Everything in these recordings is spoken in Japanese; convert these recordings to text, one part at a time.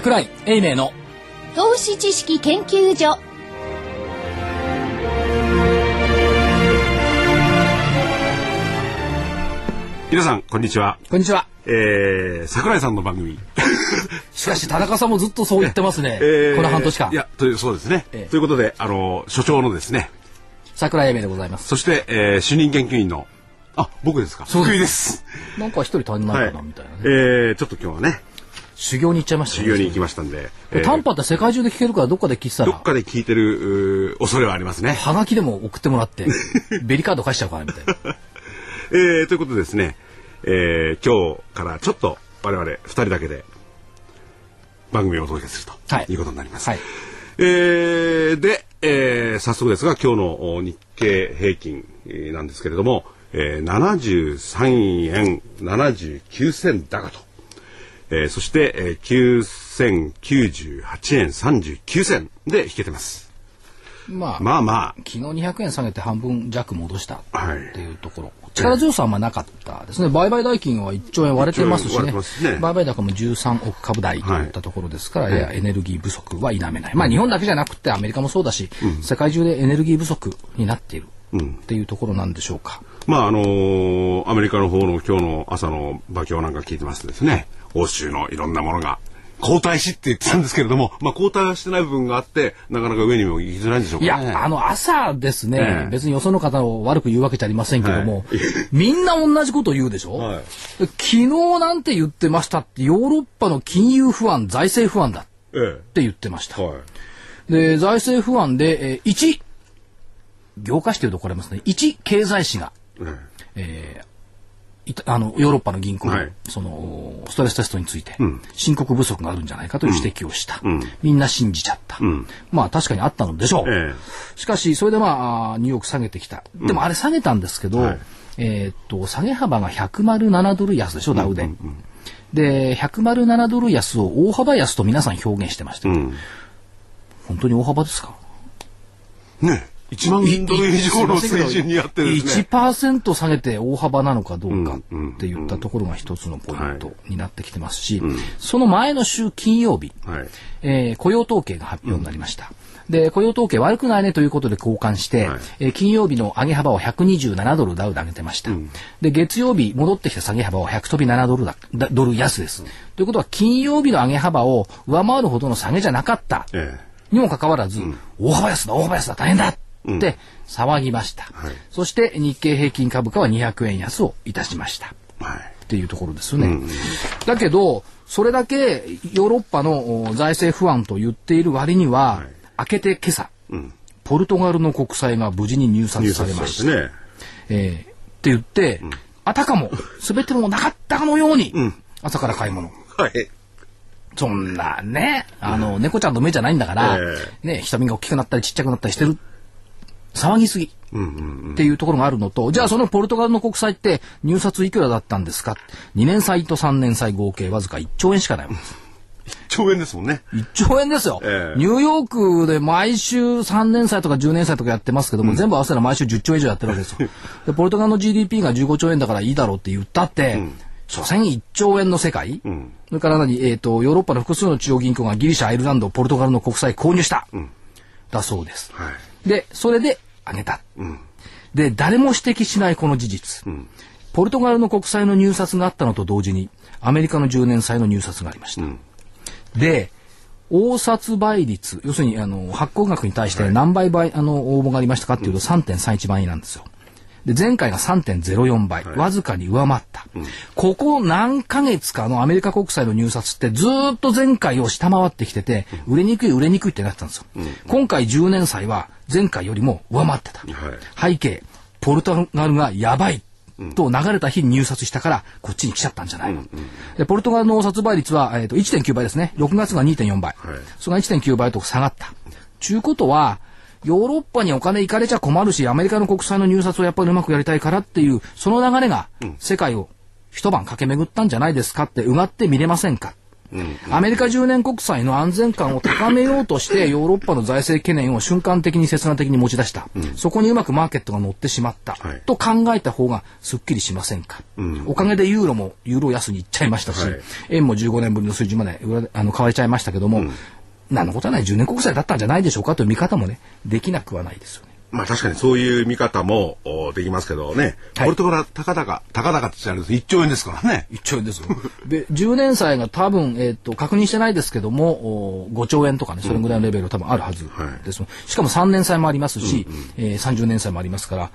桜井英明の投資知識研究所皆さん、こんにちは。こんにちはえー、桜井さんの番組。しかし田中さんもずっとそう言ってますね、えーこの半年間いや、という、そうですね。ええということで、あの、所長のですね、桜井英明でございますそして、えー、主任研究員の、あ、僕ですか。そうです福井です。なんか一人足りないはいかなみたいなね、。えー、ちょっと今日はね、修行に行っちゃいましたね。修行に行きましたんで、えー。短波って世界中で聞けるからどっかで聞いてたら。どっかで聞いてる、恐れはありますね。はがきでも送ってもらって ベリカード返しちゃうかなみたいな。えー、ということでですね、えー、今日からちょっと我々二人だけで番組をお届けすると、はい。い、うことになります。はい。えーで、えー早速ですが今日のお日経平均えーなんですけれども、えー、73円79銭高と、えーそして、えー、9098円39銭で引けてます。まあ、まあまあ、昨日200円下げて半分弱戻したはい。っていうところ、力強さはあんまなかったですね。売買代金は1兆円割れてますし1兆円割れねね。売買高も13億株台といったところですから、いやエネルギー不足は否めない。まあ日本だけじゃなくてアメリカもそうだし、世界中でエネルギー不足になっているっていうところなんでしょうか、まああのーアメリカの方の今日の朝の馬況なんか聞いてますとですね、欧州のいろんなものが後退しって言ってたんですけれども、まあ後退はしてない部分があって、なかなか上にも行きづらいんでしょうかいね。や、あの、朝ですね、ええ別によその方を悪く言うわけじゃありませんけども、みんな同じこと言うでしょ、はいで昨日なんて言ってましたって、ヨーロッパの金融不安、財政不安だっえて言ってました。え。はい。で、財政不安で、えー1、業界誌というとこれますね、1、経済誌が、えいたあの、ヨーロッパの銀行の、はいその、ストレステストについて、申告不足があるんじゃないかという指摘をした。んみんな信じちゃった。まあ確かにあったのでしょう。えしかし、それでまあニューヨーク下げてきた。でもあれ下げたんですけど、はいえーっと、下げ幅が107ドル安でしょ、ダウで。で、107ドル安を大幅安と皆さん表現してました。え。うん。本当に大幅ですか？ねえ。1万ドル以上の水準にやってですね。1%下げて大幅なのかどうかうんうんって言ったところが一つのポインはトになってきてますし、その前の週金曜日、はい。えー雇用統計が発表になりました。で、雇用統計悪くないねということで交換して、はいえー金曜日の上げ幅を127ドルダウで上げてました。で、月曜日戻ってきた下げ幅は100飛び7ドルだ、だドル安です。ということは金曜日の上げ幅を上回るほどの下げじゃなかった。えにもかかわらず、大幅安だ、大幅安だ、大変だって騒ぎました。はいそして日経平均株価は200円安をいたしました。え。はい。っていうところですよね。だけど、それだけヨーロッパのお財政不安と言っている割には、明けて今朝、ポルトガルの国債が無事に入札入されました。ね。えーって言って、あたかも全てもなかったかのように、朝から買い物。はい。そんなね、あの、猫ちゃんの目じゃないんだから、えね、瞳が大きくなったりちっちゃくなったりしてる。騒ぎすぎ。っていうところがあるのと、じゃあそのポルトガルの国債って入札いくらだったんですか ?2 年債と3年債合計わずか1兆円しかないわけです。兆円ですもんね。1兆円ですよ、ええニューヨークで毎週3年債とか10年債とかやってますけども、全部合わせたら毎週10兆円以上やってるわけですよ。でポルトガルの GDP が15兆円だからいいだろうって言ったって、所詮1兆円の世界、それから何、えっ、と、ヨーロッパの複数の中央銀行がギリシャ、アイルランド、ポルトガルの国債購入した。だそうです。はい。で、それで上げた。で、誰も指摘しないこの事実。ポルトガルの国債の入札があったのと同時に、アメリカの10年債の入札がありました。で、応札倍率、要するにあの発行額に対して何倍倍、あの応募がありましたかっていうと3.31倍なんですよ。で、前回が3.04倍、わずかに上回った。ここ何ヶ月かのアメリカ国債の入札ってずーっと前回を下回ってきてて、売れにくい売れにくいってなってたんですよ。今回10年債は前回よりも上回ってた。背景、ポルトガルがやばいと流れた日に入札したから、こっちに来ちゃったんじゃないの。でポルトガルの殺倍率は、えー、と1.9倍ですね。6月が2.4倍。それが1.9倍と下がった。ちゅうことは、ヨーロッパにお金行かれちゃ困るし、アメリカの国債の入札をやっぱりうまくやりたいからっていう、その流れが世界を一晩駆け巡ったんじゃないですかってうがって見れませんか？アメリカ10年国債の安全感を高めようとしてヨーロッパの財政懸念を瞬間的に切断的に持ち出した、そこにうまくマーケットが乗ってしまった、はい。と考えた方がすっきりしませんか、おかげでユーロもユーロ安にいっちゃいましたし、はい。円も15年ぶりの水準まであの買われちゃいましたけども、何のことはない10年国債だったんじゃないでしょうかという見方もねできなくはないですよね。まあ確かにそういう見方もおできますけどね。はいポルトガル高々、高々って言っちゃあれです。1兆円ですからね。1兆円ですよ。で、10年債が多分、えっ、と、確認してないですけども、お5兆円とかね、それぐらいのレベル多分あるはずです。しかも3年債もありますし、えー30年債もありますから、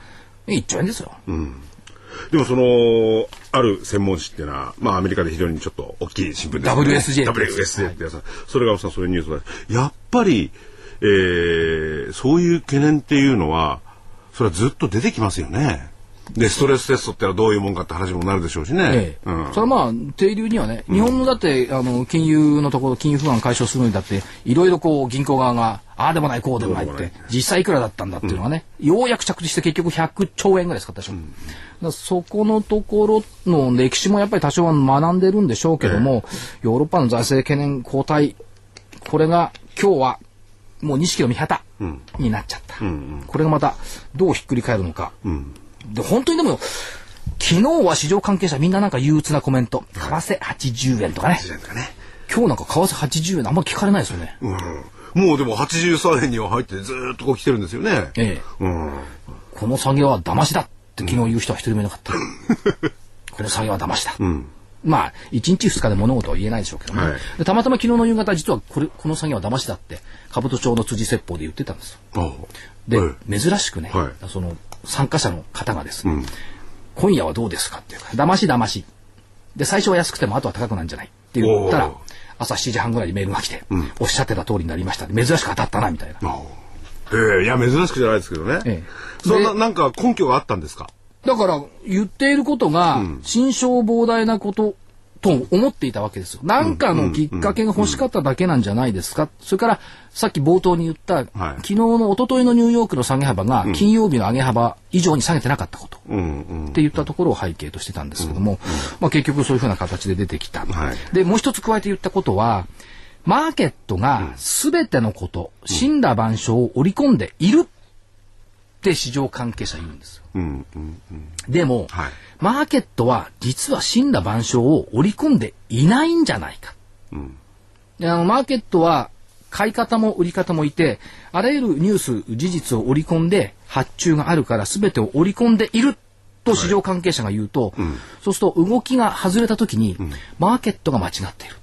1兆円ですよ。でもその、ある専門誌っていうのは、まあアメリカで非常にちょっと大きい新聞ですよね。WSJ ってやつ WSJ ってやつ。それがさ、そういうニュースが。やっぱり、えー、そういう懸念っていうのは、それはずっと出てきますよね。で、ストレステストってのはどういうもんかって話もなるでしょうしね。ええ。うん。それはまあ定流にはね、日本のだってあの金融のところ金融不安解消するのにだっていろいろこう銀行側がああでもないこうでもないって実際いくらだったんだっていうのはね、ようやく着地して結局100兆円ぐらい使ったでしょ、だからそこのところの歴史もやっぱり多少は学んでるんでしょうけども、ヨーロッパの財政懸念後退これが今日はもう錦の御旗になっちゃった、これがまたどうひっくり返るのか、で本当にでも昨日は市場関係者みんななんか憂鬱なコメント。為替80円とかね。なんかね。今日なんか為替80円あんまり聞かれないですよね。うん。もうでも83円には入ってずーっとこう来てるんですよね。ええ。うん。この作業は騙しだって昨日言う人は一人もいなかった。この作業は騙しだ。まあ、1日2日で物事は言えないでしょうけども、はいでたまたま昨日の夕方、実はこれ、この作業は騙しだって、兜町の辻説法で言ってたんですよ。あで、はい珍しくね、はいその参加者の方がですね、今夜はどうですかっていうか、騙し騙し。で、最初は安くても後は高くなんじゃないって言ったら朝7時半ぐらいにメールが来て、おっしゃってた通りになりました。珍しく当たったな、みたいな。あええいや、珍しくじゃないですけどね。ええそんな、でなんか根拠があったんですか？だから、言っていることが、心象膨大なことと思っていたわけですよ。なんかのきっかけが欲しかっただけなんじゃないですか。それから、さっき冒頭に言った、はい昨日の一昨日のニューヨークの下げ幅が、金曜日の上げ幅以上に下げてなかったこと。って言ったところを背景としてたんですけども、まあ、結局そういうふうな形で出てきた。はいでもう一つ加えて言ったことはマーケットが全てのこと、死んだ万象を織り込んでいるって市場関係者言うんですよ。うんうんうん。でも、はいマーケットは実は死んだ万象を織り込んでいないんじゃないか。であのマーケットは買い方も売り方もいて、あらゆるニュース、事実を織り込んで発注があるから全てを織り込んでいると市場関係者が言うと、そうすると動きが外れた時に、マーケットが間違っている。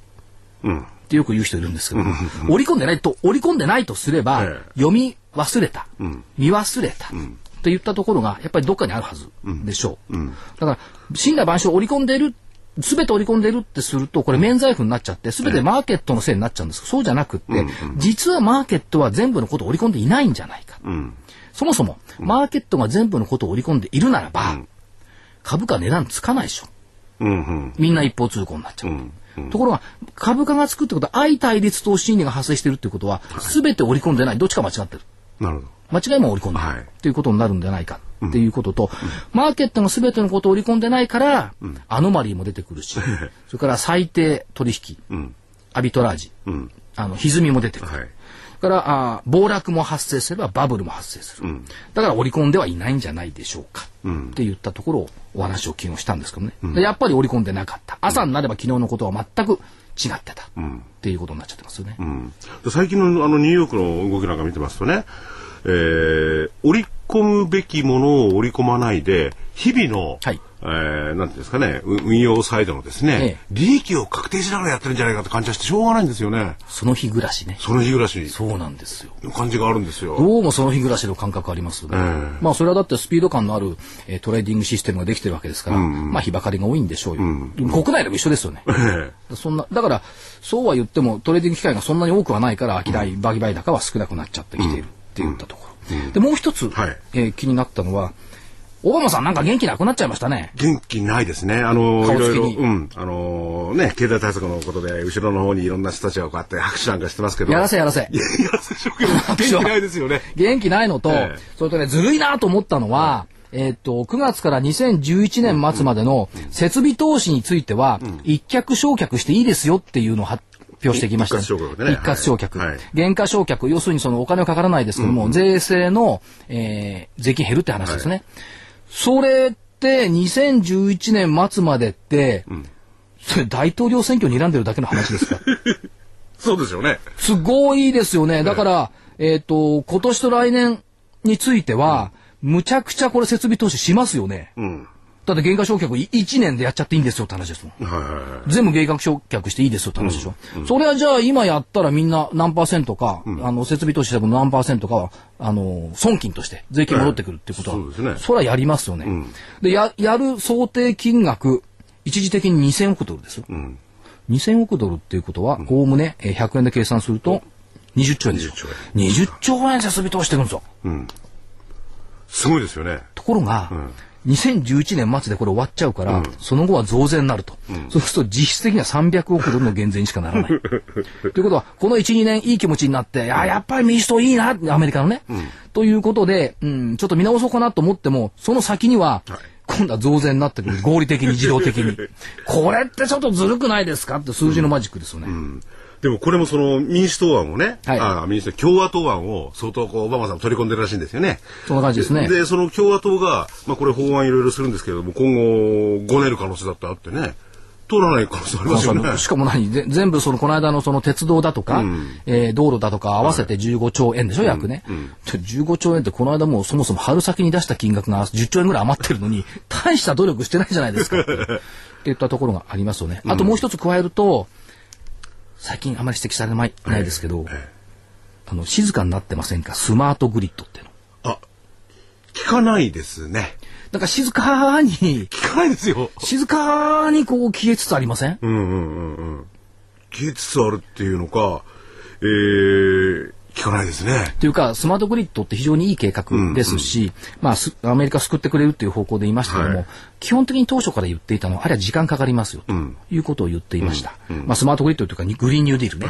うん。ってよく言う人いるんですけども、織り込んでないと、織り込んでないとすれば、ええ読み忘れた、見忘れた、といったところが、やっぱりどっかにあるはずでしょう。だから、死んだ万象を織り込んでいる、すべて織り込んでいるってすると、これ免罪符になっちゃって、すべてマーケットのせいになっちゃうんですそうじゃなくって、実はマーケットは全部のことを織り込んでいないんじゃないか。そもそも、マーケットが全部のことを織り込んでいるならば、株価値段つかないでしょ。うんうん。みんな一方通行になっちゃう。ところが、株価がつくってことは、相対立と心理が発生しているってことは、すべて織り込んでない。どっちか間違ってる。なるほど。間違いも織り込んでない。はい。っていうことになるんじゃないか。っていうことと、マーケットがすべてのことを織り込んでないから、アノマリーも出てくるし、それから最低取引、アビトラージ、あの、歪みも出てくる。はい。それからあ暴落も発生すればバブルも発生する、だから織り込んではいないんじゃないでしょうか、って言ったところをお話を昨日したんですけどね、でやっぱり織り込んでなかった。朝になれば昨日のことは全く違ってた、っていうことになっちゃってますよね、で最近のあのニューヨークの動きなんか見てますとね、えー、織り込むべきものを織り込まないで、日々の、はいえー、なんていうんですかね、う運用サイドのですね、ええ。利益を確定しながらやってるんじゃないかって感じがしてしょうがないんですよね。その日暮らしね。その日暮らし。そうなんですよ。の感じがあるんですよ。どうもその日暮らしの感覚ありますよね。えまあそれはだってスピード感のある、えートレーディングシステムができてるわけですから、まあ日計りが多いんでしょうよ。国内でも一緒ですよね。えそんな、だから、そうは言ってもトレーディング機会がそんなに多くはないから、商い、売買高は少なくなっちゃってきているって言ったところ。で、もう一つ、はい。えー気になったのは、オバマさんなんか元気なくなっちゃいましたね。元気ないですね。あの、いろいろ、うん、あのね、経済対策のことで、後ろの方にいろんな人たちがこうやって拍手なんかしてますけど。やらせやらせ。いや、やらせでし元気ないですよね。元気ないのと、ええそれとね、ずるいなと思ったのは、えっ、と、9月から2011年末までの設備投資については、一脚償却していいですよっていうのを発表してきました、一括償却ね一括償却。はいはい原価償却、要するにそのお金はかからないですけども、税制の、えー税金減るって話ですね。それって2011年末までって、それ大統領選挙に睨んでるだけの話ですか？そうですよね。すごいですよね。だから、えっ、と、今年と来年については、むちゃくちゃこれ設備投資しますよね。うん。だって原価償却1年でやっちゃっていいんですよって話ですもん。はいはいはい。全部原価償却していいですよって話でしょ。それはじゃあ今やったらみんな何パーセントか、あの、設備投資しても何パーセントかは、あの、損金として税金戻ってくるってことは、そうですねそれはやりますよね。で、や、やる想定金額、一時的に2000億ドルですよ。2000億ドルっていうことは、おおむねえー100円で計算すると、20兆円ですよ。20兆20兆円設備投資してるんですよ。すごいですよね。ところが、2011年末でこれ終わっちゃうから、その後は増税になると。そうすると実質的には300億ドルの減税にしかならない。ということは、この1、2年いい気持ちになって、あやっぱり民主党いいな、アメリカのね。ということで、うん、ちょっと見直そうかなと思っても、その先には、今度は増税になってくる。合理的に、自動的に。これってちょっとずるくないですか？って数字のマジックですよね。でもこれもその民主党案をね、はいあ民主党、共和党案を相当こうオバマさん取り込んでるらしいんですよね。そんな感じですね。で、その共和党が、まあこれ法案いろいろするんですけれども、今後、ごねる可能性だってあってね、通らない可能性ありますよね。しかも何ぜ全部そのこの間のその鉄道だとか、えー道路だとか合わせて15兆円でしょ、約ね、で15兆円ってこの間もうそもそも春先に出した金額が10兆円ぐらい余ってるのに 大した努力してないじゃないですかってっていったところがありますよね。あともう一つ加えると最近あまり指摘されないないですけど、あの静かになってませんか？スマートグリッドっていうの。あ、聞かないですね。なんか静かに聞かないですよ。静かにこう消えつつありません、うんうんうんうん。消えつつあるっていうのか、えー、聞かないですね。というか、スマートグリッドって非常にいい計画ですし、まあ、すアメリカ救ってくれるっていう方向で言いましたけども、はい基本的に当初から言っていたのは、あれは時間かかりますよ、ということを言っていました。まあ、スマートグリッドというか、にグリーンニューディールね、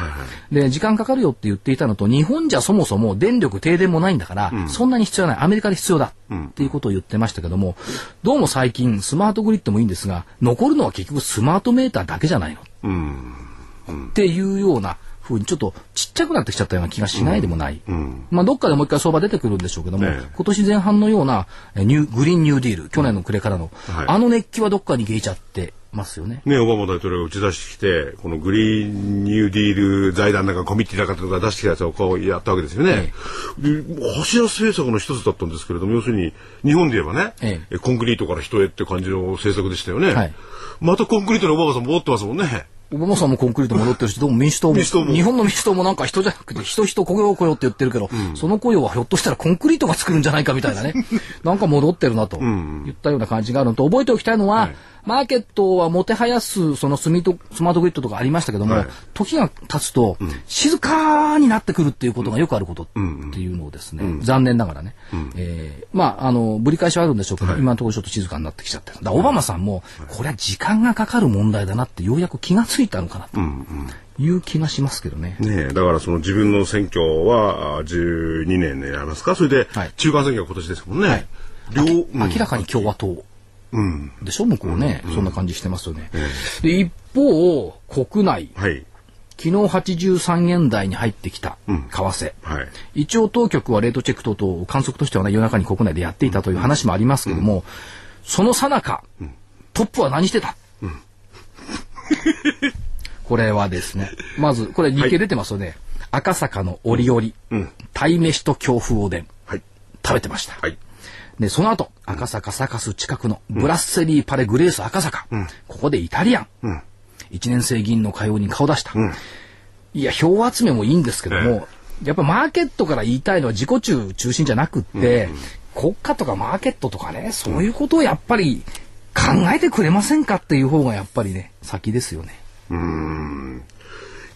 で、時間かかるよって言っていたのと、日本じゃそもそも電力停電もないんだから、そんなに必要ない。アメリカで必要だ。っていうことを言ってましたけども、どうも最近、スマートグリッドもいいんですが、残るのは結局スマートメーターだけじゃないの。っていうような風にちょっとちっちゃくなってきちゃったような気がしないでもない。まあどっかでもう一回相場出てくるんでしょうけども、ええ今年前半のようなえニューグリーンニューディール、去年の暮れからの、はいあの熱気はどっかに消えちゃってますよね。ね、オバマ大統領が打ち出してきて、このグリーンニューディール財団なんかコミッティなんかとか出してきたやつをこうやったわけですよね。で柱政策の一つだったんですけれども、要するに日本で言えばね、ええコンクリートから人へって感じの政策でしたよね。はいまたコンクリートにオバマさん戻ってますもんね。オバマさんもコンクリート戻ってるし、どうも民主党も、党も。日本の民主党もなんか人じゃなくて、人人雇用雇用って言ってるけど、その雇用はひょっとしたらコンクリートが作るんじゃないかみたいなね。なんか戻ってるなと、言ったような感じがあるのと、覚えておきたいのは、マーケットはもてはやす、そのスミートスマートグリッドとかありましたけども、はい。時が経つと、静かになってくるっていうことがよくあることっていうのをですね、残念ながらね、えーまあ、あの、ぶり返しはあるんでしょうけど、今のところちょっと静かになってきちゃってる。だオバマさんも、これは時間がかかる問題だなってようやく気がついたのかなと。いう気がしますけどね。ねえだからその自分の選挙はあ12年でやりますか？それではい。中間選挙は今年ですもんね。両明うん。明らかに共和党。うん。でしょ？向こうね、そんな感じしてますよね。で、一方、国内、はい。昨日83円台に入ってきた為替。はい。一応当局はレートチェック等々観測としてはね夜中に国内でやっていたという話もありますけども、その最中、トップは何してた、これはですね。まずこれ日経出てますよね、赤坂の折々、鯛めしと京風おでん。はい。食べてました、はい。でその後赤坂サカス近くのブラッセリーパレグレース赤坂、ここでイタリアン、一年生議員の会合に顔出した、いや票集めもいいんですけども、やっぱマーケットから言いたいのは自己中中心じゃなくって、国家とかマーケットとかねそういうことをやっぱり考えてくれませんかっていう方がやっぱりね先ですよね。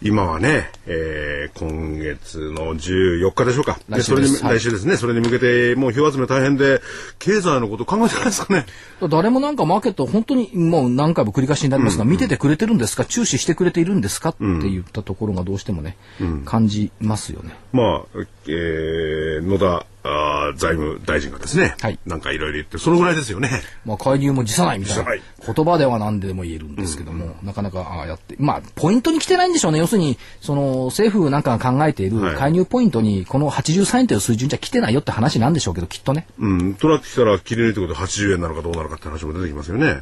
今はね、えー、今月の14日でしょうか。来週ですはいそれに来週ですね。それに向けて、もう票集め大変で、経済のこと考えてないですかね。誰もなんかマーケット本当にもう何回も繰り返しになりますが、見ててくれてるんですか？注視してくれているんですか？って言ったところがどうしてもね、感じますよね。まあ、えー、野田あー財務大臣がですね、はいなんかいろいろ言って、そのぐらいですよね。まあ、介入も辞さないみたいな言葉では何でも言えるんですけども、なかなかああやって、まあ、ポイントに来てないんでしょうね。要するに、その政府なんかが考えているはい介入ポイントに、この83円という水準じゃ来てないよって話なんでしょうけど、きっとね。うん。となってきたら、切り抜いてことで80円なのかどうなのかって話も出てきますよね。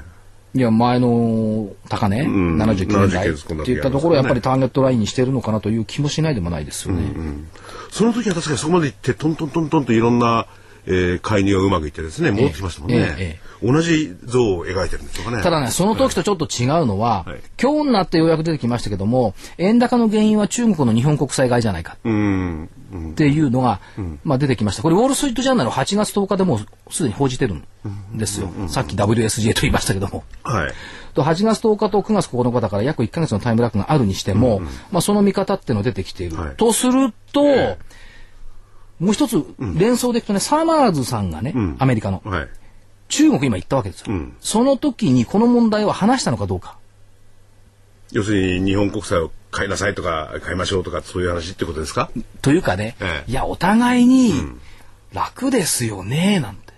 いや、前の高値、ん79年代79っていったところ、やっぱりターゲットラインにしてるのかなという気もしないでもないですよね。その時は確かにそこまで行って、トントントントンといろんな、えー介入がうまくいってですね、戻ってきましたもんね。え同じ像を描いてるんですよね。ただね、その時とちょっと違うのは、はい今日になってようやく出てきましたけども、円高の原因は中国の日本国債買いじゃないかうん。うん。っていうのが、まあ出てきました。これ、ウォール・ストリート・ジャーナル8月10日でもうすでに報じてるんですよ。さっき WSJ と言いましたけども。はい。と8月10日と9月9日だから約1ヶ月のタイムラグがあるにしても、まあその見方っていうの出てきている。はいとすると、もう一つ連想でいくとね、サマーズさんがね、アメリカの、はい。中国今行ったわけですよ。んその時にこの問題を話したのかどうか。要するに日本国債を買いなさいとか買いましょうとかそういう話ってことですか？というかね、ええいや、お互いに楽ですよね、なんて。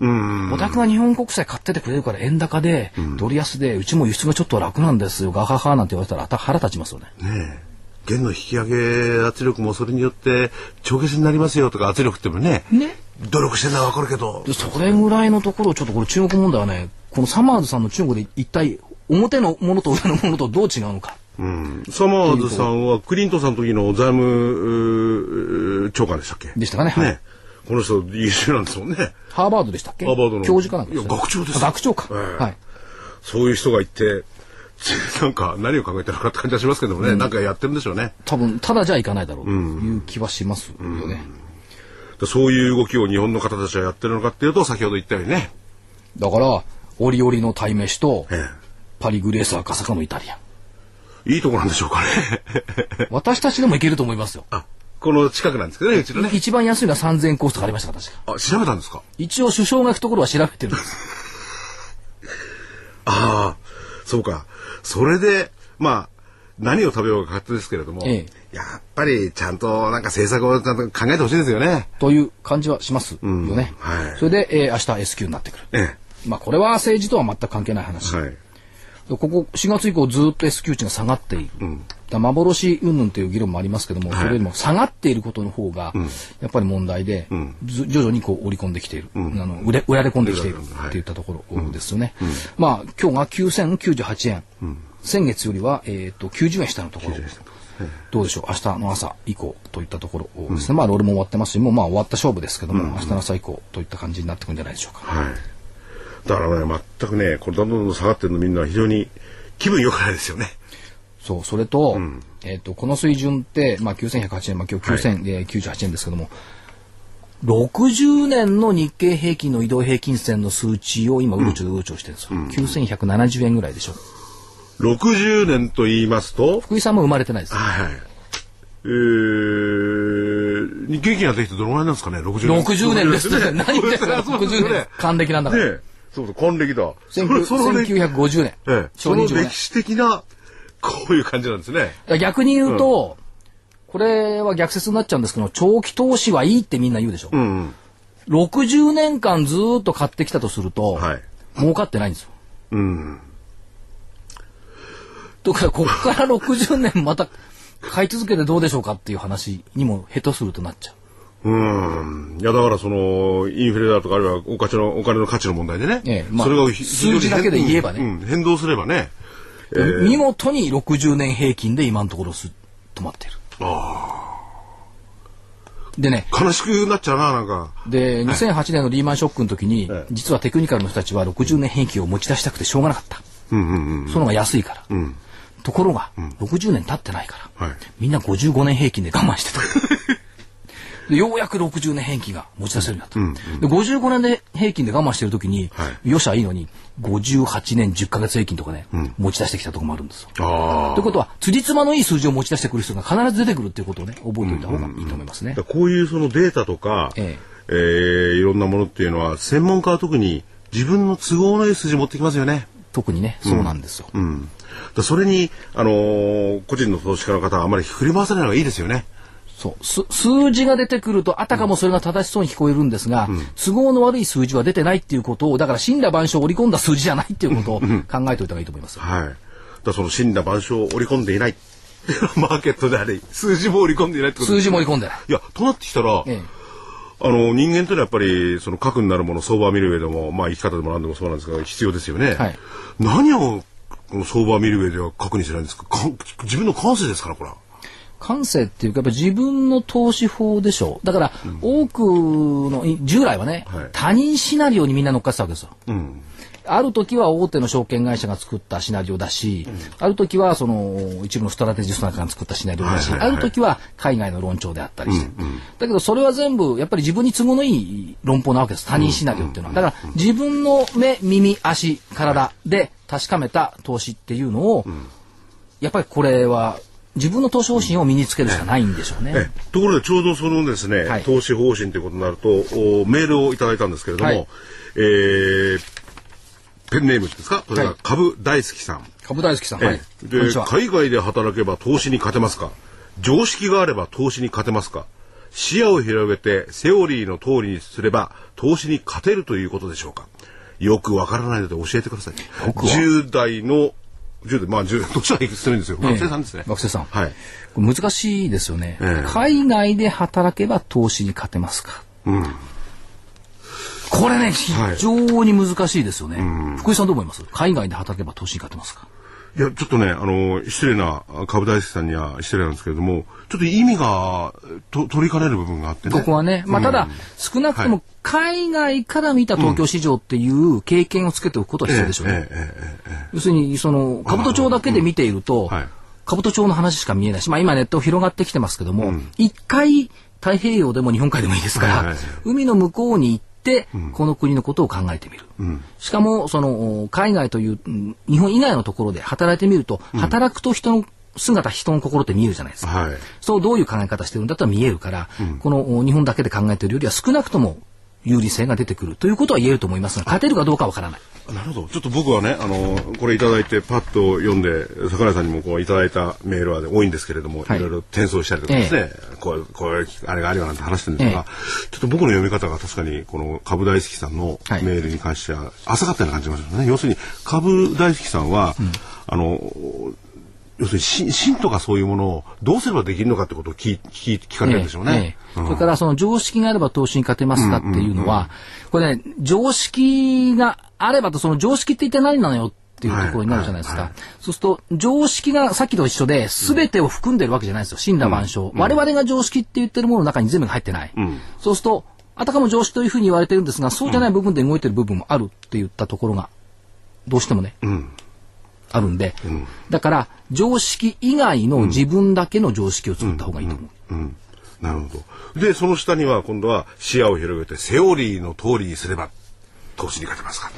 うん。お宅が日本国債買っててくれるから円高で、ドル安で、うちも輸出がちょっと楽なんですよ、ガハハなんて言われたら腹立ちますよね。ねえ。元の引き上げ圧力もそれによって帳消しになりますよとか圧力ってもね、ね。努力してるのはわかるけど。で、それぐらいのところ、ちょっとこれ中国問題はね、このサマーズさんの中国で一体表のものと裏のものとどう違うのか。うん、サマーズさんはクリントンさんの時の財務長官でしたっけ？でしたかね。はい。ね。この人優秀なんですもんね。ハーバードでしたっけ？ハーバードの。教授かなんかですよ。ねいや学長ですあ学長か。ええ。はい。そういう人がいて なんか何を考えてるのかって感じはしますけどもね、なんかやってるんでしょうね多分、ただじゃいかないだろうという気はしますよね。でそういう動きを日本の方たちはやってるのかっていうと先ほど言ったようにね、だから、折々の対飯と、えパリグレース赤坂のイタリアン。えいいとこなんでしょうかね 私たちでもいけると思いますよ。あこの近くなんですけどねうちのね一番安いのは3000円コースとかありましたから、確か。あ調べたんですか？一応首相が行くところは調べてるんです。ああ、そうか。それで、まあ、何を食べようか勝手ですけれども、えやっぱりちゃんとなんか政策をちゃんと考えてほしいですよね。という感じはしますよね。はいそれで、えー明日 S q になってくる。えまあ、これは政治とは全く関係ない話。え。はい。ここ4月以降ずっと S q 値が下がっている。だ幻云々という議論もありますけども、それよりも下がっていることの方が、やっぱり問題で、ず徐々にこう織り込んできている。あの売れ売られ込んできているはいっていったところですよね。まあ、今日が9098円。先月よりは、えっ、と、90円下のところ。どうでしょう？明日の朝以降といったところですね。まあ、ロールも終わってますし、もうまあ終わった勝負ですけども、明日の朝以降といった感じになってくるんじゃないでしょうか。はい。だからね、全くね、これどんどん下がってるのみんな非常に気分良くないですよね。そう、それと、えっ、と、この水準って、まあ、9108円、まあ、今日9098円ですけども、60年の日経平均の移動平均線の数値を今、うろちょうろちょしてるんですよ。9170円ぐらいでしょ。60年と言いますと、福井さんも生まれてないです。はいはい。えー、日経平均ができてどのぐらいなんですかね ?60 年。60年ですって、何言ってるのそうですよ60年。還暦なんだから。ねえそうそう、還暦だ。そ19れその歴1950年。ええ、そ昭和25年の歴史的な、こういう感じなんですね。逆に言うと、これは逆説になっちゃうんですけど、長期投資はいいってみんな言うでしょ。うん。60年間ずーっと買ってきたとすると、はい。儲かってないんですよ。うん。だから、ここから60年また買い続けてどうでしょうかっていう話にもヘトするとなっちゃう。うん。いや、だからその、インフレだとか、あるいはお金の、お金の価値の問題でね。ええまあそれがひ数字だけで言えばねうん、変動すればね。見事に60年平均で今のところす止まっている。でね、悲しくなっちゃうな、なんか。で、2008年のリーマンショックの時に、ええ実はテクニカルの人たちは60年平均を持ち出したくてしょうがなかった。うんうんうん。その方が安いから。んところが、60年経ってないから、はいみんな55年平均で我慢してた。でようやく60年平均が持ち出せるようになった。で55年で平均で我慢してる時に、はよっしゃいいのに、58年10ヶ月平均とかね、持ち出してきたところもあるんですよ。あということは、辻褄のいい数字を持ち出してくる人が必ず出てくるっていうことをね、覚えておいた方がいいと思いますねあ。。こういうそのデータとか、ええーいろんなものっていうのは、専門家は特に自分の都合のいい数字持ってきますよね。特にね、そうなんですよ。うん。だそれに、あのー個人の投資家の方はあまり振り回さないのがいいですよね。そうす数字が出てくるとあたかもそれが正しそうに聞こえるんですが、都合の悪い数字は出てないっていうことをだから死んだ万象を織り込んだ数字じゃないっていうことを考えておいた方がいいと思います。はい。だその死んだ万象を織り込んでいない。マーケットであり、数字も織り込んでいないってこと数字も織り込んでない。いや、となってきたら、ええあの、人間というのはやっぱり、その核になるもの、相場を見る上でも、まあ生き方でも何でもそうなんですが、必要ですよね。はい何を、この相場を見る上では核にしないんですか？か自分の感性ですから、これは。感性っていうかやっぱ自分の投資法でしょ。うだから、多くのい従来はね、はい。他人シナリオにみんな乗っかってたわけですよ。うん。ある時は大手の証券会社が作ったシナリオだし、ある時はその一部のストラテジストなんかが作ったシナリオだし、はいはいはい。ある時は海外の論調であったりして、だけどそれは全部やっぱり自分に都合のいい論法なわけです。他人シナリオっていうのは、だから自分の目耳足体で確かめた投資っていうのを、やっぱりこれは自分の投資方針を身につけるしかないんでしょうね。えところでちょうどそのですね、はい。投資方針ということになるとおメールをいただいたんですけれども、はい。えーペンネームですか？これがはい株大好きさん、株大好きさん。海外で働けば投資に勝てますか？常識があれば投資に勝てますか？視野を広げてセオリーの通りにすれば投資に勝てるということでしょうか？よくわからないので教えてください。10代の10代まあ10年はいくつでもいいんですよ。学生さんですね、学生さん。はい。難しいですよね、ええ。海外で働けば投資に勝てますか、これね非常に難しいですよね、福井さんどう思います？海外で働けば投資に勝てますか？いや、ちょっとね、あの、失礼な、株大好きさんには失礼なんですけれども、ちょっと意味が、と、取りかねる部分があってね。ここはね、まあ、ただ、少なくとも海外から見た東京市場っていう経験をつけておくことは必要でしょうね。要するに、その、兜町だけで見ていると、はい。兜町の話しか見えないし、まあ今ネット広がってきてますけども、一、回太平洋でも日本海でもいいですから、はいはい海の向こうに行って、この国のことを考えてみる。しかも、その、海外という、うん日本以外のところで働いてみると、働くと人の姿、人の心って見えるじゃないですか。はい。そうどういう考え方してるんだったら見えるから、このお日本だけで考えているよりは少なくとも有利性が出てくるということは言えると思いますが、勝てるかどうかわからない。なるほど。ちょっと僕はね、あの、これいただいて、パッと読んで、桜井さんにもこういただいたメールはね多いんですけれども、はいいろいろ転送したりとかですね、こう、こういう、あれがあるよなんて話してるんですが、ちょっと僕の読み方が確かに、この株大好きさんのはいメールに関しては、浅かったような感じがしますね。要するに、株大好きさんは、あの、要するにし、信とかそういうものをどうすればできるのかってことを聞聞聞かれるんでしょうね。ええそれからその常識があれば投資に勝てますかっていうのは、これね、常識があればとその常識って一体何なのよっていうところになるじゃないですか。そうすると、常識がさっきと一緒で全てを含んでるわけじゃないですよ。死んだ万象。我々が常識って言ってるものの中に全部が入ってない。そうすると、あたかも常識というふうに言われてるんですが、そうじゃない部分で動いてる部分もあるって言ったところが、どうしてもね、あるんで、だから、常識以外の自分だけの常識を作った方がいいと思う。うん。なるほど。で、その下には今度は視野を広げてセオリーの通りにすれば投資に勝てますか？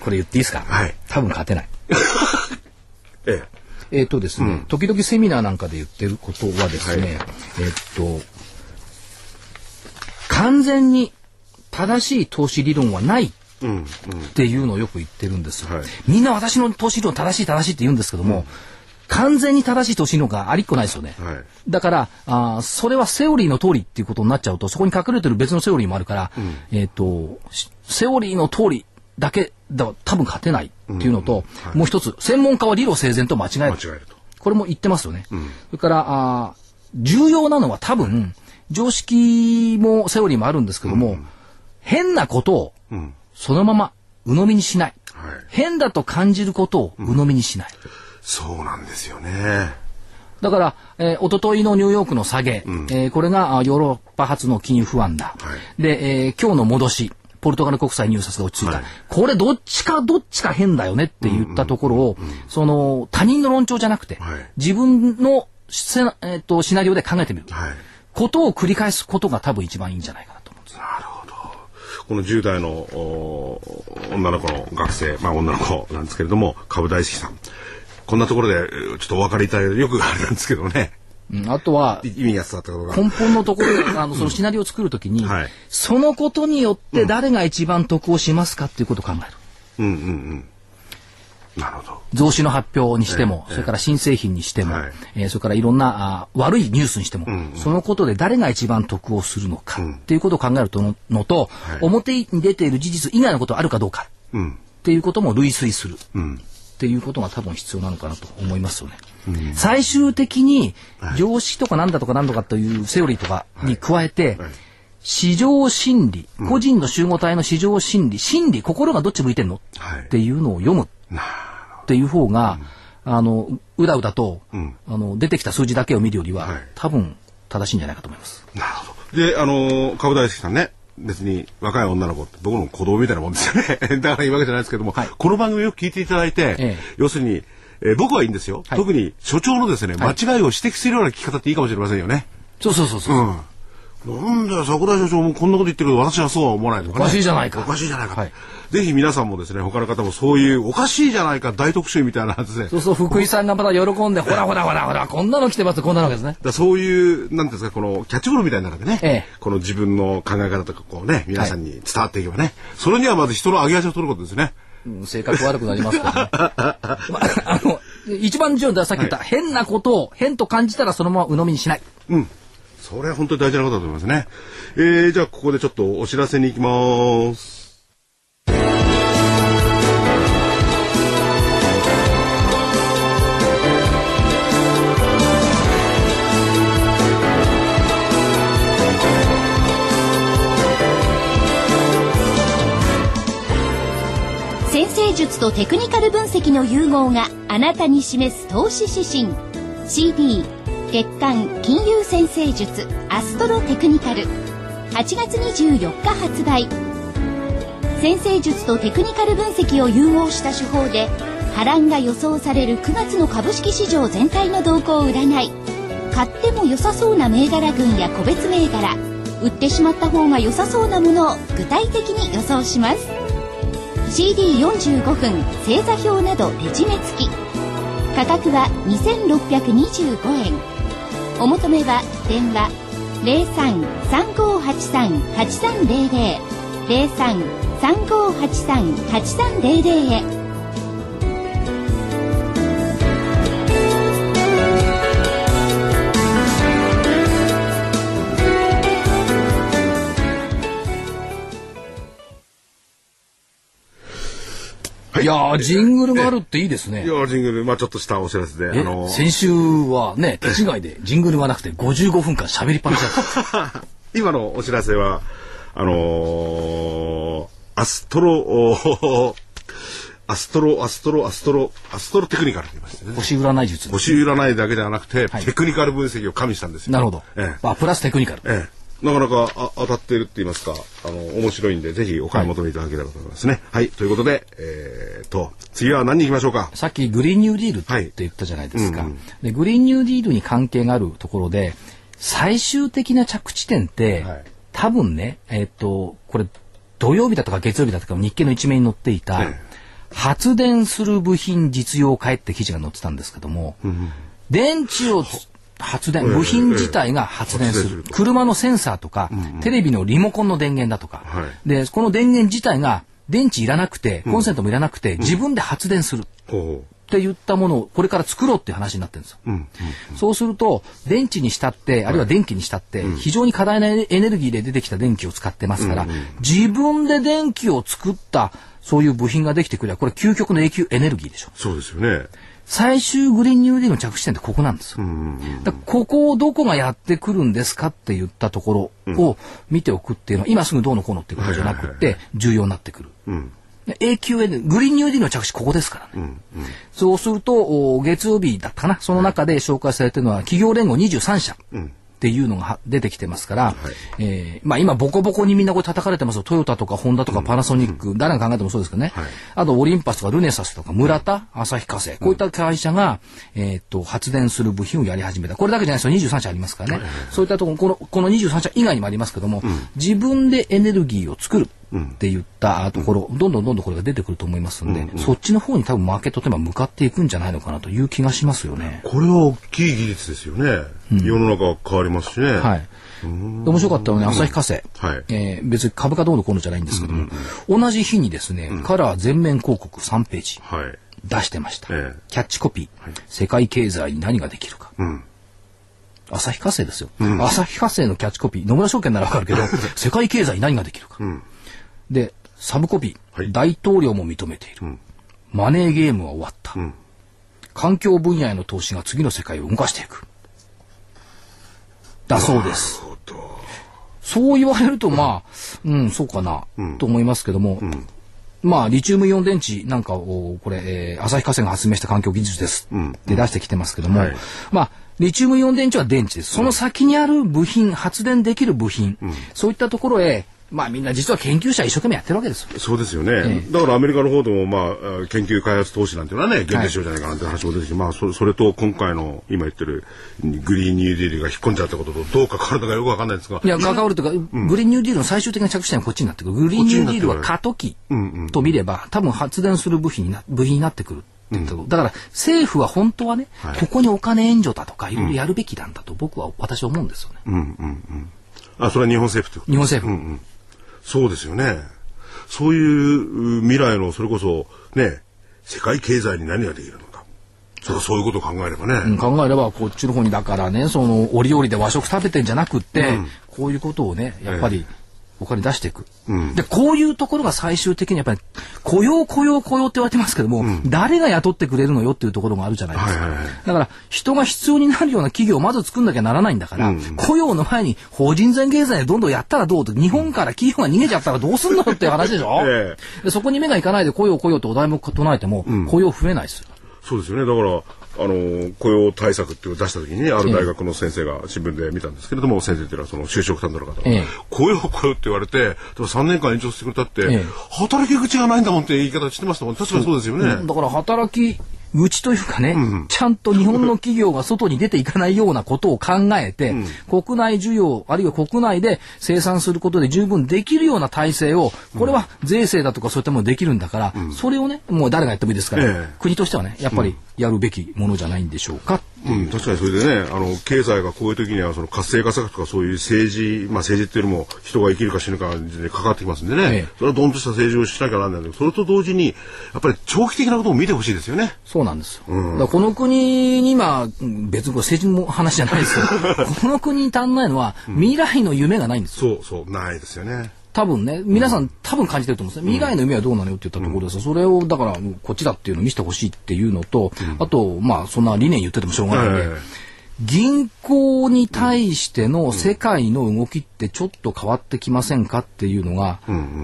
これ言っていいですか？はい多分勝てない。ええっ、とですね、時々セミナーなんかで言ってることはですね、えっと、完全に正しい投資理論はないっていうのをよく言ってるんです。よ。はい。みんな私の投資理論正しい正しいって言うんですけども、完全に正しい投資理論がありっこないですよね。はい。だからあーそれはセオリーの通りっていうことになっちゃうとそこに隠れてる別のセオリーもあるから、えっ、としセオリーの通りだけでは多分勝てないっていうのと、もう一つ専門家は理路整然と間違える。間違えると。これも言ってますよね。それからあー重要なのは多分常識もセオリーもあるんですけども、変なことをんそのまま鵜呑みにしない、はい変だと感じることを鵜呑みにしない。そうなんですよね。だから、えー、一昨日のニューヨークの下げ、えーこれがあヨーロッパ発の金融不安だ。はいで、えー今日の戻し、ポルトガル国債入札が落ち着いた。はいこれどっちかどっちか変だよねって言ったところを、その他人の論調じゃなくて、はい自分のせ、えー、とシナリオで考えてみる、はい。ことを繰り返すことが多分一番いいんじゃないかなと思うんです。この10代のお女の子の学生、まあ女の子なんですけれども、株大好きさん。こんなところでえーちょっとお分かりいただいてよくあれなんですけどね。うんあとは、い意味が伝わったこ。根本のところで、あの、そのシナリオを作るときに、はいそのことによって誰が一番得をしますかっていうことを考える。うんうんうん。なるほど。増資の発表にしても、それから新製品にしても、はいえーそれからいろんなあ悪いニュースにしても、そのことで誰が一番得をするのか、っていうことを考えるとののと、表に出ている事実以外のことあるかどうか、うん。っていうことも類推する。うん。っていうことが多分必要なのかなと思いますよね。最終的に常識とかなんだとかなんとかというセオリーとかに加えて、市場心理、個人の集合体の市場心理、心理、心がどっち向いてんの、はいっていうのを読むっていう方が、あの、うだうだと、あの、出てきた数字だけを見るよりは、はい多分正しいんじゃないかと思います。なるほど。で、あのー、株大好きさんね、別に若い女の子って僕の子供みたいなもんですよね。だから言うわけじゃないですけども、はいこの番組をよく聞いていただいて、ええ要するに、えー僕はいいんですよ、はい特に所長のですね、間違いを指摘するような聞き方っていいかもしれませんよね。そうそうそうそう。うん。なんだよ、桜井所長もこんなこと言ってるけど、私はそうは思わないとかね。おかしいじゃないかおかしいじゃないか。はいぜひ皆さんもですね、他の方もそういう、おかしいじゃないか大特集みたいなですね。そうそう、福井さんがまた喜んで、ほらほらほらほら、こんなの来てますこんなのですね。だそういう、なんていうんですか、このキャッチボールみたいな中でね、ええこの自分の考え方とか、こうね、皆さんに伝わっていけばね、それにはまず人の上げ足を取ることですね。うん性格悪くなりますからね。まあ、あの、一番重要なのはさっき言った、変なことを変と感じたらそのまま鵜呑みにしない。うん。それは本当に大事なことだと思いますね。えー、じゃあここでちょっとお知らせに行きます。先生術とテクニカル分析の融合があなたに示す投資指針 CD 月刊金融先生術アストロテクニカル。8月24日発売。先生術とテクニカル分析を融合した手法で波乱が予想される9月の株式市場全体の動向を占い買っても良さそうな銘柄群や個別銘柄売ってしまった方が良さそうなものを具体的に予想します。CD45 分星座表など手締め付き。価格は2625円。お求めは電話03-3583-8300 03-3583-8300へ。いやー、ジングルがあるっていいですねい。や、ジングル、まあちょっとしたお知らせで、えあの、先週はね、手違いでジングルがなくて55分間喋りっぱなしだった。今のお知らせは、あのーアストロ、おアストロ、アストロ、アストロ、アストロテクニカルと言いましてね。星占い術。星占いだけではなくて、はいテクニカル分析を加味したんですよ。なるほど。ええまあ、プラステクニカル。ええ。なかなかあ当たっているって言いますか、あの、面白いんで、ぜひお買い求めいただければと思いますね。はい。ということで、えー、と、次は何に行きましょうか？さっきグリーンニューディールってはい言ったじゃないですか。うんうんで、グリーンニューディールに関係があるところで、最終的な着地点って、はい多分ね、えっ、と、これ、土曜日だとか月曜日だとか日経の一面に載っていた、え発電する部品実用化へって記事が載ってたんですけども、電池をつ発電、ええ部品自体が発電する。車のセンサーとか、テレビのリモコンの電源だとか、はいで、この電源自体が電池いらなくて、コンセントもいらなくて、自分で発電する。ほって言ったものをこれから作ろうっていう話になってるんですよ。そうすると電池にしたってあるいは電気にしたって非常に過大なエネルギーで出てきた電気を使ってますから、自分で電気を作ったそういう部品ができてくればこれ究極の永久エネルギーでしょ。う。そうですよね。最終グリーンニューディールの着地点ってここなんですよ。だここをどこがやってくるんですかって言ったところを見ておくっていうのは今すぐどうのこうのっていうことじゃなくって重要になってくる。うん。永久エネグリーンニューディールの着地ここですからね。そうするとお月曜日だったかなその中で紹介されてるのは企業連合23社。っていうのがは出てきてますから、えーまあ今ボコボコにみんなこれ叩かれてますよ。トヨタとかホンダとかパナソニック、誰が考えてもそうですけどね。あとオリンパスとかルネサスとか村田、旭化成、こういった会社が、えーっと、発電する部品をやり始めた。これだけじゃないですよ。23社ありますからね。そういったところ、この、この23社以外にもありますけども、自分でエネルギーを作る。って言ったところ、どんどんどんどんこれが出てくると思いますんで、そっちの方に多分マーケットテーマ向かっていくんじゃないのかなという気がしますよね。これは大きい技術ですよね。世の中は変わりますしね。はい。で面白かったのはね、旭化成。はいえー別に株価どうのこうのじゃないんですけども、同じ日にですね、カラー全面広告3ページ。はい。出してました。ええキャッチコピー、世界経済に何ができるか。うん。朝日課生ですよ。朝日課生のキャッチコピー、野村証券ならわかるけど、世界経済に何ができるか。で、サブコピー、はい。大統領も認めている。マネーゲームは終わった。ん。環境分野への投資が次の世界を動かしていく。だそうです。そう言われると、まあ、うん、そうかな、と思いますけども、まあ、リチウムイオン電池なんかを、これ、えー、旭化成が発明した環境技術です。って出してきてますけども、はい。まあ、リチウムイオン電池は電池です。その先にある部品、発電できる部品、そういったところへ、まあみんな実は研究者一生懸命やってるわけですよ。そうですよね。だからアメリカの方でも、まあ、あ研究開発投資なんていうのはね、限定しようじゃないかなんて話も出てきて、まあそ、それと今回の今言ってるグリーンニューディールが引っ込んじゃったこととどう関わるのかよくわかんないですが。いや、関わるというか、グリーンニューディールの最終的な着地点はこっちになってくる。グリーンニューディールは過渡期と見れば、多分発電する部品にな部品になってくる。ってことだから政府は本当はね、ここにお金援助だとかいろいろやるべきなんだと僕は私は思うんですよね。あ、それは日本政府ってこと日本政府。そうですよね。そういうう未来の、それこそ、ね、世界経済に何ができるのか。そうそういうことを考えればね。うん考えればこっちの方にだからねその折々で和食食べてんじゃなくって、こういうことをねやっぱりお金出していく、でこういうところが最終的にやっぱり雇用雇用雇用って言われてますけども、誰が雇ってくれるのよっていうところがあるじゃないですか、はいはいはい。だから人が必要になるような企業をまず作んなきゃならないんだから、雇用の前に法人税経済でどんどんやったらどうと日本から企業が逃げちゃったらどうすんのっていう話でしょ、えでそこに目がいかないで雇用雇用ってお題目唱えても、雇用増えないですよ。そうですよね。だから、あの、雇用対策っていうのを出した時にね、ある大学の先生が新聞で見たんですけれども、先生っていうのはその就職担当の方が、ええ。雇用雇用って言われて、でも3年間延長してくれたって、ええ。働き口がないんだもんって言い方してましたもん。確かにそうですよね。だから働き口というかね、ちゃんと日本の企業が外に出ていかないようなことを考えて、国内需要、あるいは国内で生産することで十分できるような体制を、これは税制だとかそういったものできるんだから、それをね、もう誰がやってもいいですから、ええ。国としてはね、やっぱりやるべきものじゃないんでしょうか。うん、確かにそれでね、あの、経済がこういう時には、その活性化策とかそういう政治、まあ政治っていうよりも人が生きるか死ぬかに関わってきますんでね、ええそれはどんとした政治をしなきゃなんないんだけど、それと同時に、やっぱり長期的なことも見てほしいですよね。そうなんですよ。だからこの国に今、うん別に政治の話じゃないですけど、この国に足んないのは未来の夢がないんですよそうそう、ないですよね。多分ね、皆さん多分感じてると思うんですね。未来の夢はどうなのよって言ったところです。よそれを、だから、こっちだっていうのを見せてほしいっていうのと、あと、まあ、そんな理念言っててもしょうがないんで、え銀行に対しての世界の動きってちょっと変わってきませんかっていうのが、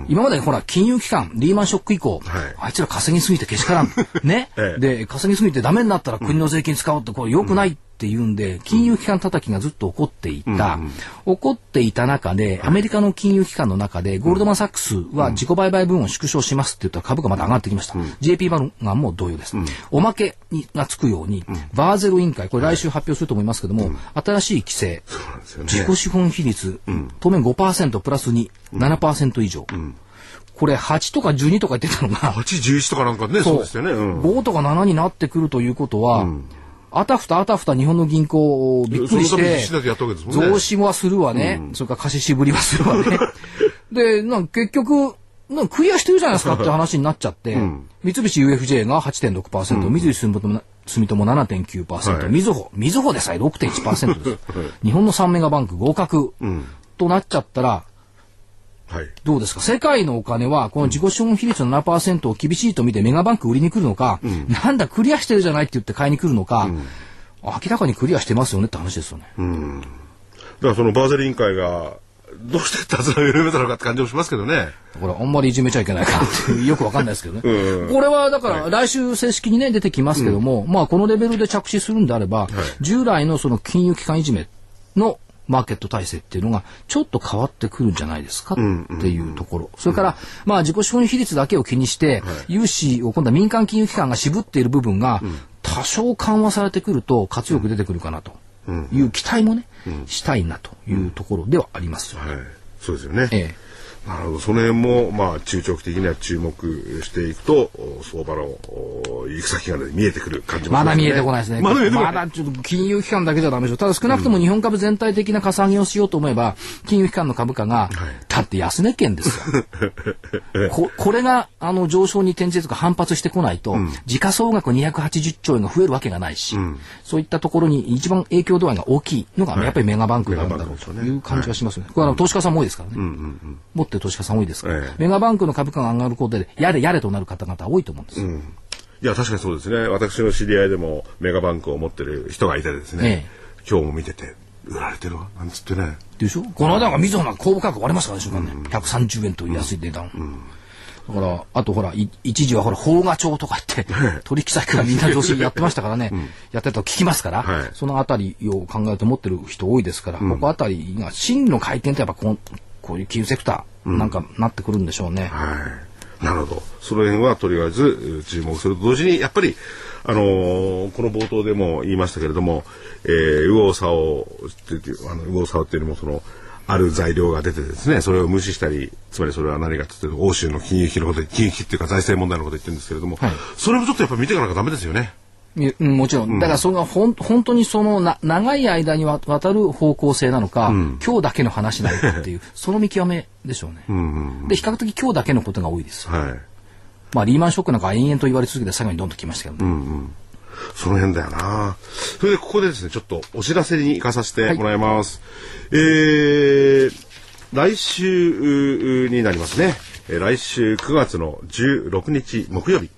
今までほら、金融機関、リーマンショック以降、はい。あいつら稼ぎすぎてけしからん。ね、ええ。で、稼ぎすぎてダメになったら国の税金使おうって、これ良くないっていうんで、金融機関叩きがずっと起こっていた。起こっていた中で、アメリカの金融機関の中で、ゴールドマン・サックスは自己売買分を縮小しますって言ったら株価また上がってきました。JP バルガンも同様です。おまけにがつくように、バーゼル委員会、これ来週発表すると思いますけども、新しい規制。自己資本比率、当面5%プラス2、7%以上。これ8とか12とか言ってたのが、8、11とかなんかね、そうですよね。うん。5とか7になってくるということは、あたふたあたふた日本の銀行びっくりして増資はするわね、それから貸ししぶりはするわね。でなんか結局なんかクリアしてるじゃないですかって話になっちゃって、三菱 UFJ が8.6%、三菱住友住友7.9%、はい。みずほ。みずほでさえ6.1%です。日本の3メガバンク合格、となっちゃったらはい。どうですか？世界のお金は、この自己資本比率の7%を厳しいと見てメガバンク売りに来るのか、なんだクリアしてるじゃないって言って買いに来るのか、明らかにクリアしてますよねって話ですよね。だからそのバーゼル委員会が、どうして手綱を緩めたのかって感じもしますけどね。これあんまりいじめちゃいけないかっていうよくわかんないですけどね。これはだから来週正式にね出てきますけども、まあこのレベルで着手するんであれば、従来のその金融機関いじめのマーケット体制っていうのがちょっと変わってくるんじゃないですかっていうところ。それから、まあ自己資本比率だけを気にして、融資を今度は民間金融機関が渋っている部分が多少緩和されてくると活力出てくるかなという期待もね、したいなというところではありますよね。はい。そうですよね。ええなるほど。その辺も、まあ、中長期的には注目していくと、相場の行く先が、ね、見えてくる感じも、ね、まだ見えてこないですね。まだ見えてこない。まだちょっと金融機関だけじゃダメでしょ。ただ少なくとも日本株全体的なかさ上げをしようと思えば、金融機関の株価が、はい、だって安値圏ですよ。ここれが、あの、上昇に転じるとか反発してこないと、うん、時価総額280兆円が増えるわけがないし、うん、そういったところに一番影響度合いが大きいのが、やっぱりメガバンクなんだろうという感じがしますね。これは投資家さんも多いですからね。うんうんうん持ってる投資家さん多いですから、ええ、メガバンクの株価が上がることで、やれやれとなる方々多いと思うんです。よ。うん、いや、確かにそうですね。私の知り合いでもメガバンクを持ってる人がいてですね、え、今日も見てて、売られてるわ、なんつってね。でしょ？この間がみずほなんか公募価格割れましたからね。うん、130円という安い値段。うん。だから、あとほら、一時はほら、邦画帳とか言って、取引先からみんな上司やってましたからね、うん、やってたと聞きますから、はい、そのあたりを考えて持ってる人多いですから、うん、ここあたりが、真の回転ってやっぱここういう金融セクターなんかなってくるんでしょうね。はい。なるほど。その辺はとりあえず注目すると同時に、やっぱり、あのー、この冒頭でも言いましたけれども、えー、右往左往っていう、あの、右往左往っていうのもその、ある材料が出てですね、それを無視したり、つまりそれは何かというと、欧州の金融危機のことで、金融危機っていうか財政問題のこと言ってるんですけれども、はい、それもちょっとやっぱ見ていかなきゃダメですよね。もちろん。だからそれがほん、本当にそのな長い間にわたる方向性なのか、うん、今日だけの話なのかっていう、その見極めでしょうね。うんうんうん、で、比較的今日だけのことが多いです。はい。まあ、リーマンショックなんか延々と言われ続けて最後にどんときましたけどね。うんうんその辺だよな。それでここでですね、ちょっとお知らせに行かさせてもらいます。はい、えー、来週になりますね。来週9月の16日木曜日。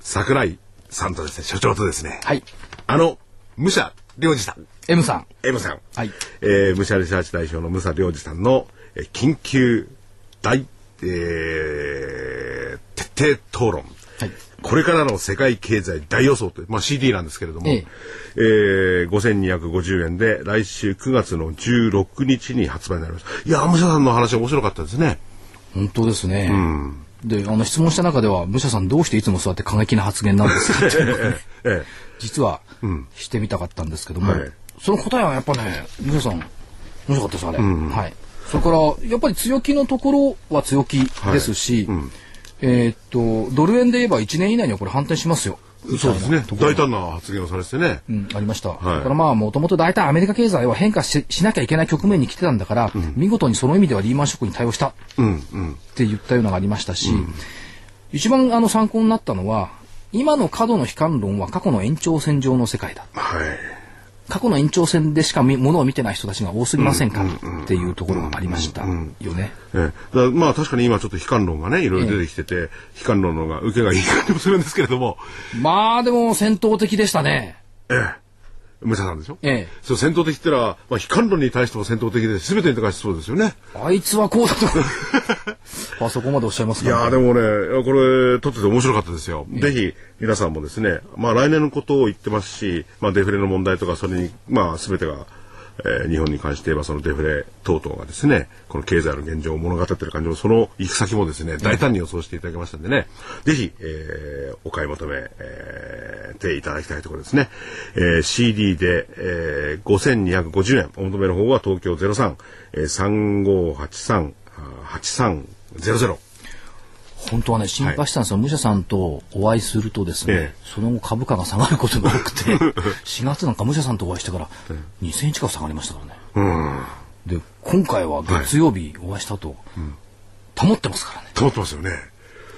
桜井さんとですね、所長とですね、はい。あの、武者良二さん。M さん。M さん。はい。えー、武者リサーチ代表の武者良二さんの、えー、緊急大、えー、徹底討論。はい。これからの世界経済大予想という、まあ、CD なんですけれども、えええー、5250円で来週9月の16日に発売になります。いや、武者さんの話面白かったですね。本当ですね。うん。で、あの質問した中では、武者さんどうしていつもそうやって過激な発言なんですか？っ てええ、実は、してみたかったんですけども、はい、その答えはやっぱね、武者さん、面白かったですあれ、うん、はい。それから、やっぱり強気のところは強気ですし、はい。うん、えー、っと、ドル円で言えば1年以内にはこれ反転しますよ。そうですね。大胆な発言をされてね。うん、ありました。はい、だからまあ、もともと大体アメリカ経済は変化ししなきゃいけない局面に来てたんだから、うん、見事にその意味ではリーマンショックに対応したって言ったようなのがありましたし、うん、一番あの参考になったのは、今の過度の悲観論は過去の延長線上の世界だ。はい。過去の延長線でしかものを見てない人たちが多すぎませんか？っていうところがありましたよね。ええ、まあ確かに今ちょっと悲観論がねいろいろ出てきてて、ええ、悲観論のが受けがいい感じもするんですけれどもまあでも戦闘的でしたね。ええ武者さんでしょ？ええ。そう戦闘的ってのは、まあ、悲観論に対しても戦闘的で、全てに対してそうですよね。あいつはこうだと。あそこまでおっしゃいますか、ね、いやでもね、これ、撮ってて面白かったですよ。ぜひ、皆さんもですね、まあ来年のことを言ってますし、まあデフレの問題とか、それに、まあ全てが、えー、日本に関して言えばそのデフレ等々がですね、この経済の現状を物語っている感じも、その行く先もですね、大胆に予想していただきましたんでね、ぜひ、えー、お買い求め、えー、ていただきたいところですね。えー、CD で、えー、5250円、お求めの方は東京03、えー、3583-8300。本当はね、心配したんですよ。はい、武者さんとお会いするとですね、ええ、その後株価が下がることが多くて、4月なんか武者さんとお会いしてから2000円近く下がりましたからね。うん、で、今回は月曜日お会いしたと、保ってますからね。保ってますよね。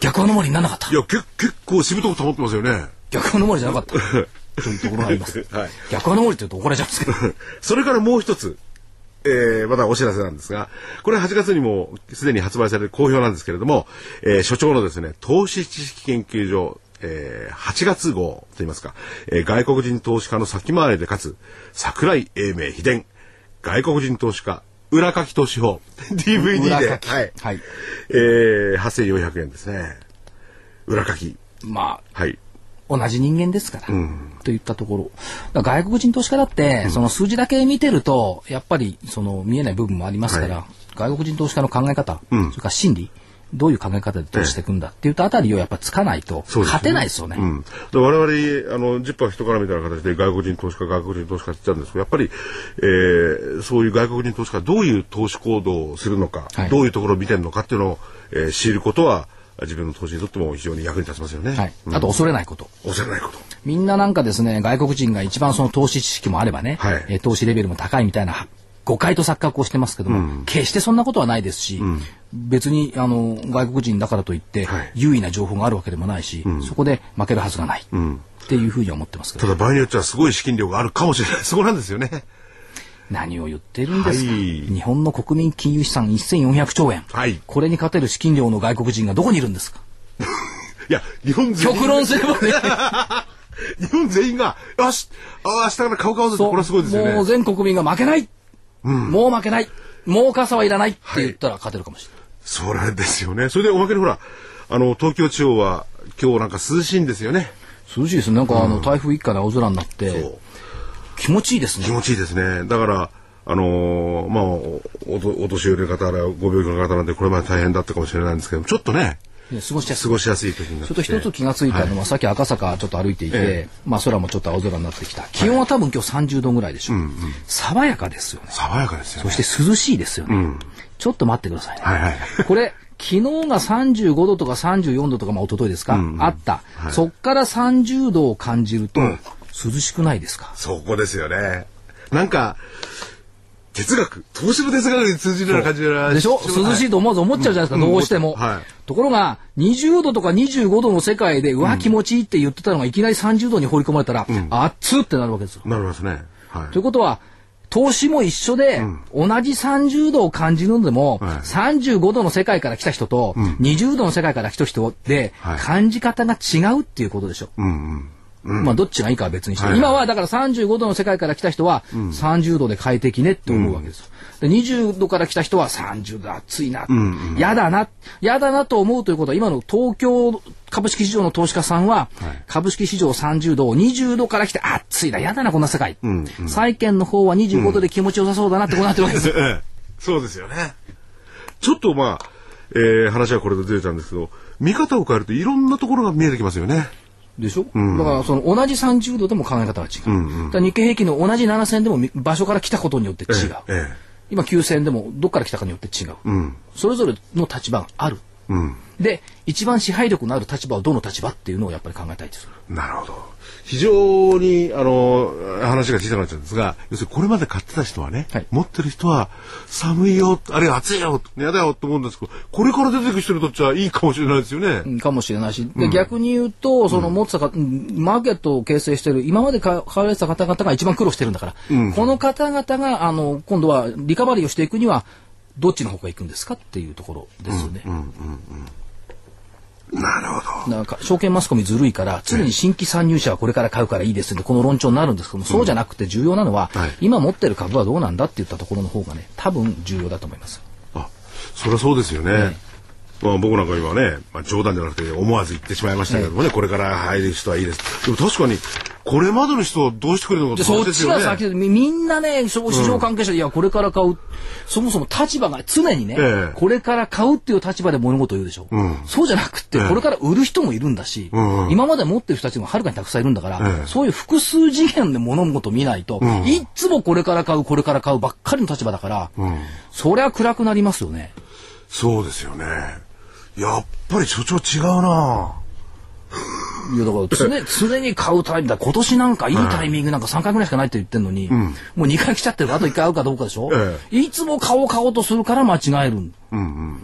逆 anomaly にならなかった。いや、け結構しぶとく保ってますよね。逆 anomaly じゃなかった。そういうところがあります。はい、逆 anomaly って言うと怒られちゃうんですけど。それからもう一つ、えー、まだお知らせなんですが、これ8月にもすでに発売される好評なんですけれども、えー、所長のですね、投資知識研究所、えー、8月号といいますか、えー、外国人投資家の先回りでかつ、桜井英明秘伝、外国人投資家、裏書き投資法、DVD で、はい。はい。えー、8400円ですね。裏書き。まあ、はい。同じ人間ですから、うん、といったところ。外国人投資家だって、うん、その数字だけ見てるとやっぱりその見えない部分もありますから、はい、外国人投資家の考え方、うん、それから心理どういう考え方で投資していくんだっていうとあたりをやっぱつかないと勝てないですよね。うん、我々あのジッパー人からみたいな形で外国人投資家外国人投資家って言ったんですけどやっぱり、えー、そういう外国人投資家どういう投資行動をするのか、はい、どういうところを見てるのかっていうのを、えー、知ることは自分の投資にとっても非常に役に立ちますよね。はい。あと恐れないこと。恐れないこと。みんななんかですね、外国人が一番その投資知識もあればね、はい、え投資レベルも高いみたいな誤解と錯覚をしてますけども、うん、決してそんなことはないですし、うん、別にあの外国人だからといって、はい、優位な情報があるわけでもないし、うん、そこで負けるはずがない、っていうふうに思ってますけど。ただ場合によってはすごい資金量があるかもしれない。そこなんですよね。何を言ってるんですか、はい、日本の国民金融資産1400兆円、はい、これに勝てる資金量の外国人がどこにいるんですか？いや、日本全員。極論すればね。日本全員が、よし、あ明日から顔顔ずって、これはすごいですよね。もう全国民が負けない、うん、もう負けないもう傘はいらないって言ったら勝てるかもしれない。それですよね。それでおまけにほら、あの、東京地方は今日なんか涼しいんですよね。涼しいですね。なんか、あの、台風一過で青空になって、気持ちいいですね。気持ちいいですね。だから、あのー、まあお、お年寄りの方らご病気の方なんでこれまで大変だったかもしれないんですけどちょっとね、過ごしやすい。過ごしやすい時になって。ちょっと一つ気がついたのは、はい、さっき赤坂ちょっと歩いていて、ええ、まあ空もちょっと青空になってきた。気温は多分今日30度ぐらいでしょう。うんうん、爽やかですよね。爽やかですよね。そして涼しいですよね。うん、ちょっと待ってくださいね。はいはい、これ、昨日が35度とか34度とか、まあ一昨日ですか、うんうん、あった。はい、そっから30度を感じると、涼しくないですか、そこですよね。なんか、哲学投資の哲学に通じるような感じでしょ？涼しいと思わず思っちゃうじゃないですか、うん、どうしても、はい、ところが20度とか25度の世界でうわ気持ちいいって言ってたのがいきなり30度に放り込まれたら、うん、熱ってなるわけですよ。なりますね、はい、ということは投資も一緒で、うん、同じ30度を感じるのでも、はい、35度の世界から来た人と、うん、20度の世界から来た人で、はい、感じ方が違うっていうことでしょ。うんうんまあどっちがいいかは別にして、はい、今はだから35度の世界から来た人は30度で快適ねって思うわけです。で20度から来た人は30度暑いな、うんうん、やだな、やだなと思うということは今の東京株式市場の投資家さんは、はい、株式市場30度を20度から来て暑いな、やだなこんな世界。債券の方は25度で気持ちよさそうだなってこうなってるわけです。そうですよね。ちょっとまあ、えー、話はこれでずれたんですけど、見方を変えるといろんなところが見えてきますよね。でしょ、うん、だからその同じ30度でも考え方が違う、うんうん、日経平均の同じ7000でも場所から来たことによって違う、ええ、今9000でもどっから来たかによって違う、うん、それぞれの立場がある、うん、で一番支配力のある立場はどの立場っていうのをやっぱり考えたいですなるほど非常にあの話が小さくなっちゃうんですが要するにこれまで買ってた人はね、はい、持ってる人は寒いよあるいは暑いよ嫌だよと思うんですけどこれから出てくる人にとってはいいかもしれないですよね。かもしれないし、で逆に言うとその持ってたか、うん、マーケットを形成している今まで買われてた方々が一番苦労してるんだから、うん、この方々があの今度はリカバリーをしていくにはどっちの方が行くんですかっていうところですよね。うんうんうんうんなるほど。なんか証券マスコミずるいから常に新規参入者はこれから買うからいいですってこの論調になるんですけども、そうじゃなくて重要なのは、はい、今持ってる株はどうなんだって言ったところの方がね多分重要だと思います。あそりゃそうですよね。ねまあ、僕なんか今ね、まあ、冗談じゃなくて思わず言ってしまいましたけどもね、これから入る人はいいです。でも確かにこれまでの人はどうしてくれるのかそっちが先でみんなね市場関係者で、いやこれから買う。そもそも立場が常にね、ええ、これから買うっていう立場で物事を言うでしょ、うん、そうじゃなくて、これから売る人もいるんだし、今まで持ってる人たちもはるかにたくさんいるんだから、そういう複数次元で物事を見ないと、いつもこれから買うこれから買うばっかりの立場だから、そりゃ暗くなりますよね。そうですよね。やっぱり所長違うないやだから常 常に買うタイミングだ今年なんかいいタイミングなんか3回ぐらいしかないって言ってんのに、うん、もう2回来ちゃってるあと1回会うかどうかでしょ、ええ、いつも買おう買おうとするから間違える、うんう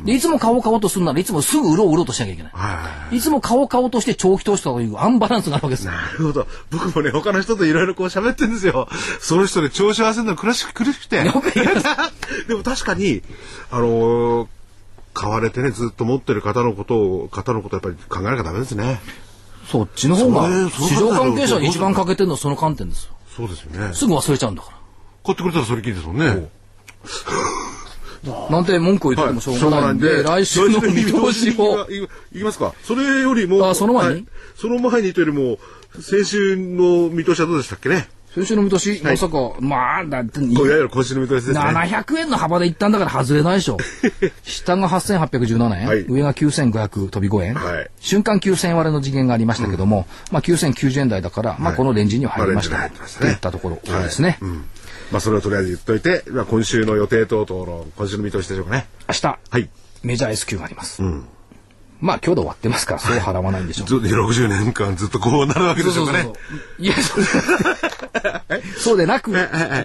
ん、でいつも買おう買おうとするならいつもすぐ売ろう売ろうとしなきゃいけない、はい、いつも買おう買おうとして長期投資というアンバランスがあるわけです。なるほど。僕もね他の人といろいろこう喋ってるんですよ。その人で調子合わせるの苦しく苦しくて。でも確かにあのー買われてねずっと持ってる方のことを方のことやっぱり考えなきゃダメですね。そっちの方が市場関係者に一番欠けてるのはその観点ですよ。そうですよね。すぐ忘れちゃうんだから。買ってくれたらそれきりですもんね。なんて文句を言ってもしょうがないんで、はい、来週の見通しを。いきますか？それよりも、あ、その前に、はい、その前にというよりも、先週の見通しはどうでしたっけね？先週の見通し、まさか、まあ、だって、いわゆる今週の見通しですね。700円の幅で一旦だから外れないでしょ。下が8817円、はい上が9500飛び5円、はい瞬間9000円割れの次元がありましたけども、まあ9090円台だから、まあこのレンジには入りました、といったところですね。まあそれをとりあえず言っといて、まあ今週の予定等々の今週の見通しでしょうかね。明日、はい。メジャー S q があります。まあ今日で終わってますから、そう払わないんでしょう。ずっと60年間ずっとこうなるわけでしょうかね。いや、そうそう でなく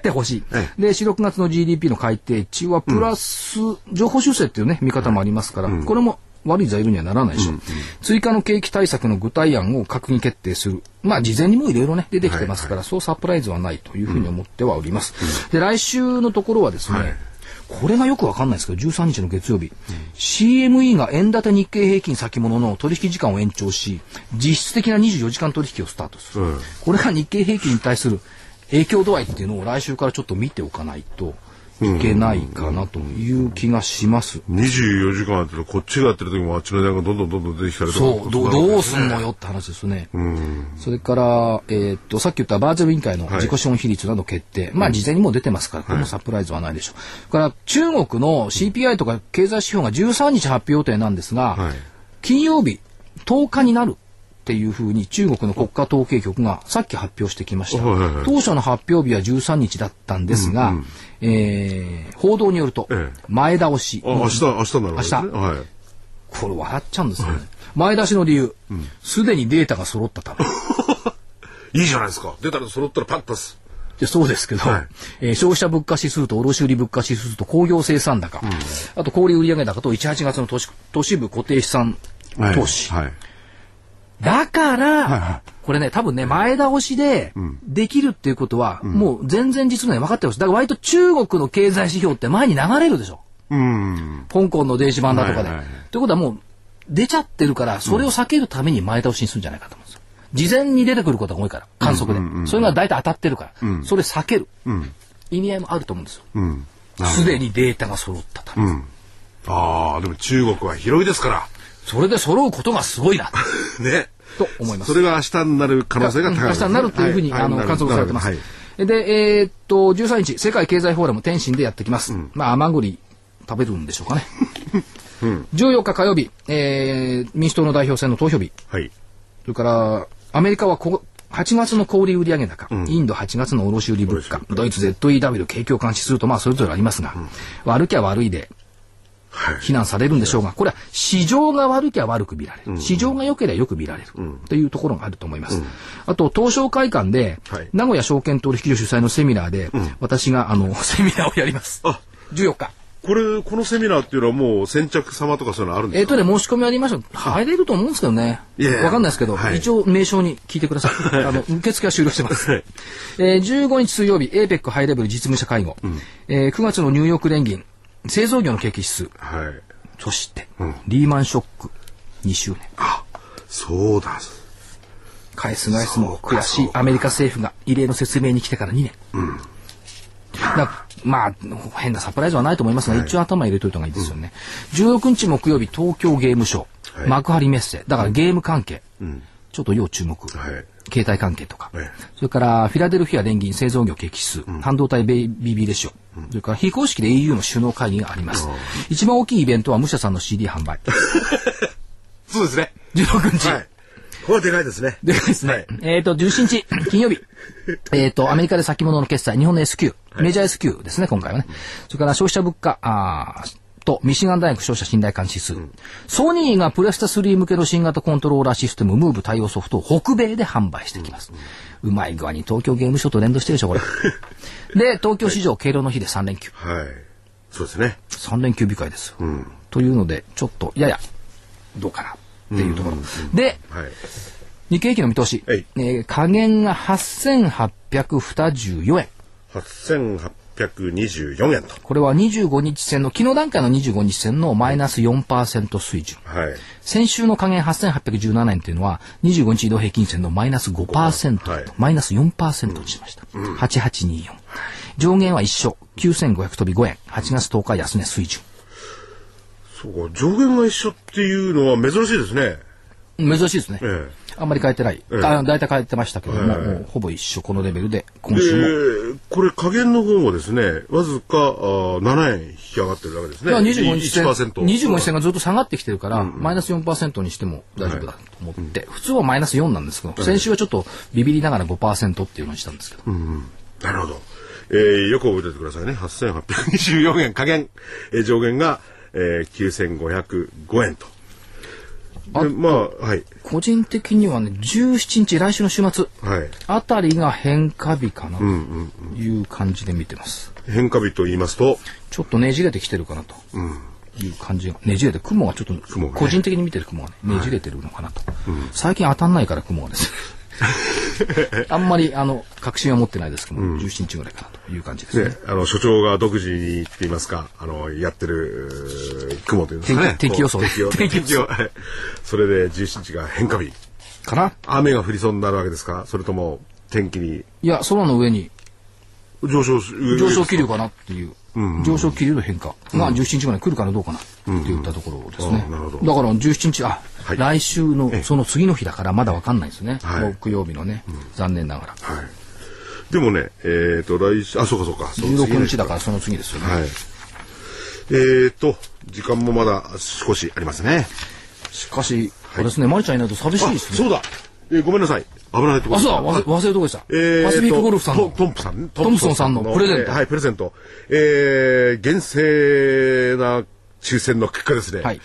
てほしい。で、4、6月の GDP の改定値はプラス、情報修正っていうね、見方もありますから、これも悪い材料にはならないでしょう。追加の景気対策の具体案を閣議決定する。まあ、事前にもいろいろね、出てきてますから、そうサプライズはないというふうに思ってはおります。で、来週のところはですね、これがよくわかんないですけど、13日の月曜日、CME が円建て日経平均先物の取引時間を延長し、実質的な24時間取引をスタートする。うんこれが日経平均に対する影響度合いっていうのを来週からちょっと見ておかないといけないかなという気がします。24時間やってるとこっちがやってる時もあっちの値段がどんどんどんどん出てきたりとか。そう、どうどうすんのよって話ですね。それから、えーっと、さっき言ったバーゼル委員会の自己資本比率など決定。まあ、事前にもう出てますから、これもサプライズはないでしょう。それから、中国の CPI とか経済指標が13日発表予定なんですが、はい金曜日、10日になる。っていうふうに中国の国家統計局がさっき発表してきました。はいはいはい当初の発表日は13日だったんですが、えー報道によるとええ前倒し。あ、明日、明日になるね。明日はい。これ笑っちゃうんですよね。前出しの理由、すでにデータが揃ったため。いいじゃないですか。出たら揃ったらパッとす。でそうですけど、はいえー消費者物価指数と卸売物価指数と工業生産高、あと小売売上高と1、8月の都市都市部固定資産投資。はい。だから、はこれね、多分ね、前倒しでできるっていうことは、もう全然実のね、分かってます。だから割と中国の経済指標って前に流れるでしょ。うん。香港の電子版だとかで。はいはいはいということはもう出ちゃってるから、それを避けるために前倒しにするんじゃないかと思うんですよ。事前に出てくることが多いから、観測で。それが大体当たってるから、それ避ける、意味合いもあると思うんですよ。うん。すでにデータが揃ったため。ああ、でも中国は広いですかそれで揃うことがすごいな、ら。ね。と思います。それが明日になる可能性が高い明日になるっていうふうに、はいあのはい観測されてます。はいで、えーっと、13日、世界経済フォーラム天津でやってきます。まあ、甘栗食べるんでしょうかね。14日火曜日、えー民主党の代表選の投票日。はい。それから、アメリカはこ8月の小売売上高、インド8月の卸売物価、ドイツ ZEW 景況監視すると、まあ、それぞれありますが、悪きゃ悪いで、はい。非難されるんでしょうが、これは市場が悪きゃ悪く見られる。市場が良ければ良く見られる。というところがあると思います。あと、東証会館で、はい名古屋証券取引所主催のセミナーで、私が、あの、セミナーをやります。あ14日。これ、このセミナーっていうのはもう先着様とかそういうのあるんですか？えっとね、申し込みありました。入れると思うんですけどね。わかんないですけど、はい一応名称に聞いてくださ い。あの、受付は終了してます。はいえー15日水曜日、APEC ハイレベル実務者会合。えー9月のニューヨーク連銀、製造業の景気指数。はい。そして、リーマンショック2周年。あ、そうだ。返す返すも悔しいアメリカ政府が異例の説明に来てから2年。だまあ、変なサプライズはないと思いますが、一応頭入れといた方がいいですよね。16日木曜日、東京ゲームショー、はい幕張メッセ。だからゲーム関係。ちょっと要注目。はい携帯関係とか。ええそれから、フィラデルフィア連銀製造業景気指数、半導体 BB レシオ、それから非公式で au の首脳会議があります。一番大きいイベントは武者さんの CD 販売。そうですね。16日。はい。これはでかいですね。でかいですね。はいえっ、と、17日、金曜日。えっと、アメリカで先物の決済、日本の S q、メジャー S q ですね、今回はね。それから消費者物価、あーと、ミシガン大学消費者信頼感指数。ソニーがプレステ3向けの新型コントローラーシステム、ムーブ対応ソフトを北米で販売してきます。うまい具合に東京ゲームショーと連動してるでしょ、これ。で、東京市場敬老の日で3連休。はい。そうですね。3連休日会ですよ。というので、ちょっと、やや、どうかなっていうところ。で、はい。日経平均の見通し、はいえー下限が8824円。8824円と。これは25日線の、昨日段階の25日線のマイナス4%水準。はい。先週の下限8817円というのは、25日移動平均線のマイナス5%と、はいマイナス4%にしました。8824。上限は一緒。9500飛び5円。8月10日安値水準。そうか、上限が一緒っていうのは珍しいですね。珍しいですね。えあんまり変えてない。ええあ大体変えてましたけども、えほぼ一緒、このレベルで、今週も。で、これ加減の方もですね、わずかあ7円引き上がってるわけですね。まあ25日線、1% 25日線がずっと下がってきてるから、マイナス4%にしても大丈夫だと思って、普通はマイナス4なんですけど、先週はちょっとビビりながら5%っていうのにしたんですけど、なるほど。えー、よく覚えておいてくださいね。8824円加減。えー、上限が、えー、9505円と。あでまあ、はい。個人的にはね、17日、来週の週末はい。あたりが変化日かなという感じで見てます。変化日と言いますと、ちょっとねじれてきてるかなという感じが、ねじれて、雲がちょっと、個人的に見てる雲がね、ねじれてるのかなと。最近当たんないから雲がですね。あんまり、あの、確信は持ってないですけども、17日ぐらいかなという感じですね。ね、あの、所長が独自にって言いますか、あの、やってる、雲というんですかね。天気予想天気予天気予それで17日が変化日。かな？雨が降りそうになるわけですか？それとも、天気に。いや、空の上に上昇し、上昇気流かなっていう、上昇気流の変化が17日ぐらいに来るかなどうかなって言ったところですね。だから17日、あ、はい来週のその次の日だからまだわかんないですね。はい木曜日のね、残念ながら。はい。でもね、えっ、と、来週、あ、そうかそうか。その次の16日だからその次ですよね。はい。えっ、と、時間もまだ少しありますね。しかし、あれですね、マリちゃんいないと寂しいあ、ですね。そうだ。えーごめんなさい。危ないとこあ、ろそうだ、忘れ忘れるとこでした。えーパシフィックゴルフさんとの。トンプさんね。トンプソンさんのプレゼントえーはい、プレゼント。えー、厳正な抽選の結果ですね。はい。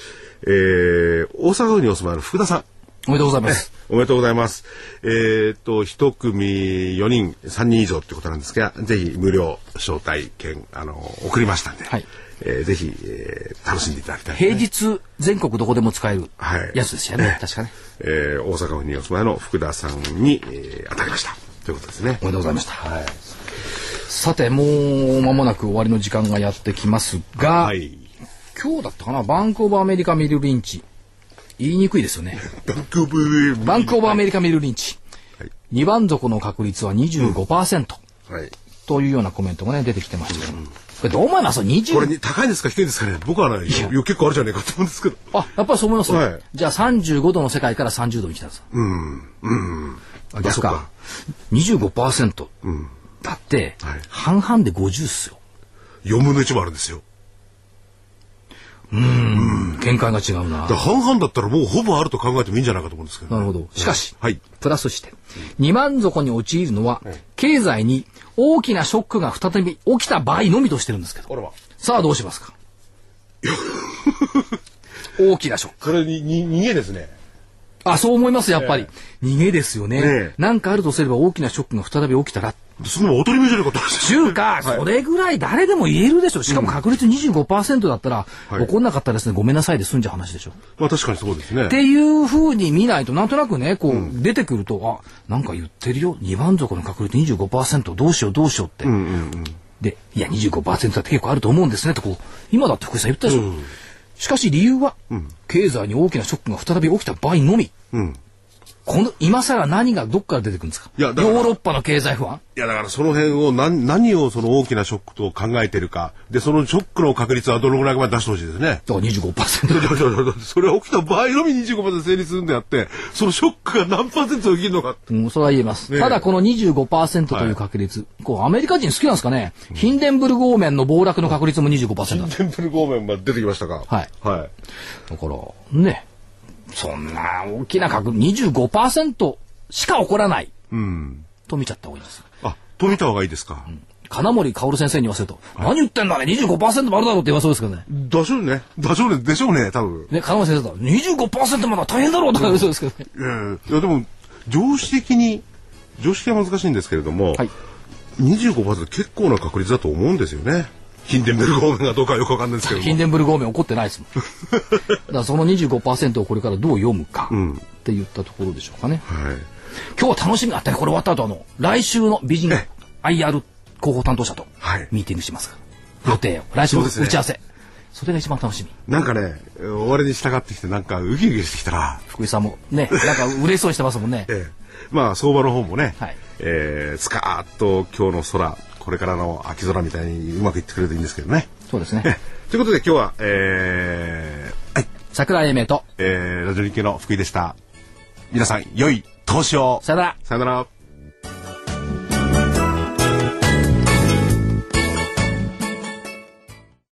えー、大阪府にお住まいの福田さん。おめでとうございます。おめでとうございます。えーっと、一組4人、3人以上ってことなんですが、ぜひ無料招待券、あの、送りましたんで、はいえーぜひ、えー楽しんでいただきたい、平日全国どこでも使えるはいやつですよね。確かね。えー大阪府にお住まいの福田さんに、えー当たりました。ということですね。おめでとうございました。さて、もう間もなく終わりの時間がやってきますが、はい。今日だったかな、バンクオブアメリカメリルリンチ。言いにくいですよね。バンクオブバンクオブアメリカメリルリンチ。はい2番底の確率は25%、はい。というようなコメントがね、出てきてましたけど。これどう思います？これ ?20、に高いんですか？低いんですかね？僕はね、結構あるじゃねえかと思うんですけど。あ、やっぱりそう思います、はいじゃあ35度の世界から30度に来たんです。うん。うん。あ逆かか。25%。だって、はい半々で50っすよ。4分の1もあるんですよ。見解が違うな。半々だったらもうほぼあると考えてもいいんじゃないかと思うんですけど、なるほど。しかし、はい。プラスして、二万底に陥るのは、経済に大きなショックが再び起きた場合のみとしてるんですけど。さあどうしますか？大きなショック。それに、に、逃げですね。あ、そう思います、やっぱり。逃げですよね。ねえなんかあるとすれば大きなショックが再び起きたら。その当たり前じゃないかと思うんですよ中華、それぐらい誰でも言えるでしょ。しかも確率25%だったら、はい起こんなかったらですね、ごめんなさいで済んじゃう話でしょ。まあ確かにそうですね。っていうふうに見ないと、なんとなくね、こう、出てくると、あ、なんか言ってるよ。2番底の確率25%、どうしようどうしようって。で、いや、25%だって結構あると思うんですね、とこう、今だって福井さん言ったでしょ。しかし理由は、経済に大きなショックが再び起きた場合のみ。うん。この、今更何がどっから出てくるんですか？ヨいやだからーロッパの経済不安？いやだからその辺を何、何をその大きなショックと考えてるか。で、そのショックの確率はどのぐらいまで出してほしいですね。だから25%。それは起きた場合のみ25%成立するんであって、そのショックが何パーセント起きるのか。うん、それは言えます。ねえただこの25%という確率、こう、アメリカ人好きなんですかね、ヒンデンブルグ方面の暴落の確率も25%だと。テンプル方面まで出てきましたか。はい。はい。だから、ね、そんな大きな確率、25%しか起こらないうん。と見ちゃった方がいいです。あ、と見た方がいいですか。金森薫先生に言わせると、何言ってんだね、25%もあるだろうって言わそうですけどね。でしょうね。でしょうね。でしょうね、多分。ね、金森先生だと、25%まだ大変だろうとか言わそうですけどね。いやいや、でも、常識的に、常識は難しいんですけれども、はい。25%結構な確率だと思うんですよね。ヒンデンベルグ方面がどうかはよくわかんないですけども。ヒンデンブルグ方面怒ってないですもん。だからその25%をこれからどう読むかって言ったところでしょうかね。はい。今日は楽しみがあったね。これ終わった後あの、来週の美人え IR 広報担当者とはいミーティングしますから。予定を。来週の打ち合わせ。それが一番楽しみ。なんかね、終わりに従ってきて、なんかウキウキしてきたら、福井さんもね、なんか嬉しそうにしてますもんね。ええ、まあ相場の方もね、はいえースカーッと今日の空、これからの秋空みたいにうまくいってくれるといいんですけどね。そうですね。え ということで今日は、えーはい、桜井英明とえーラジオ日経の福井でした。皆さん良い投資をさよなら。さよなら。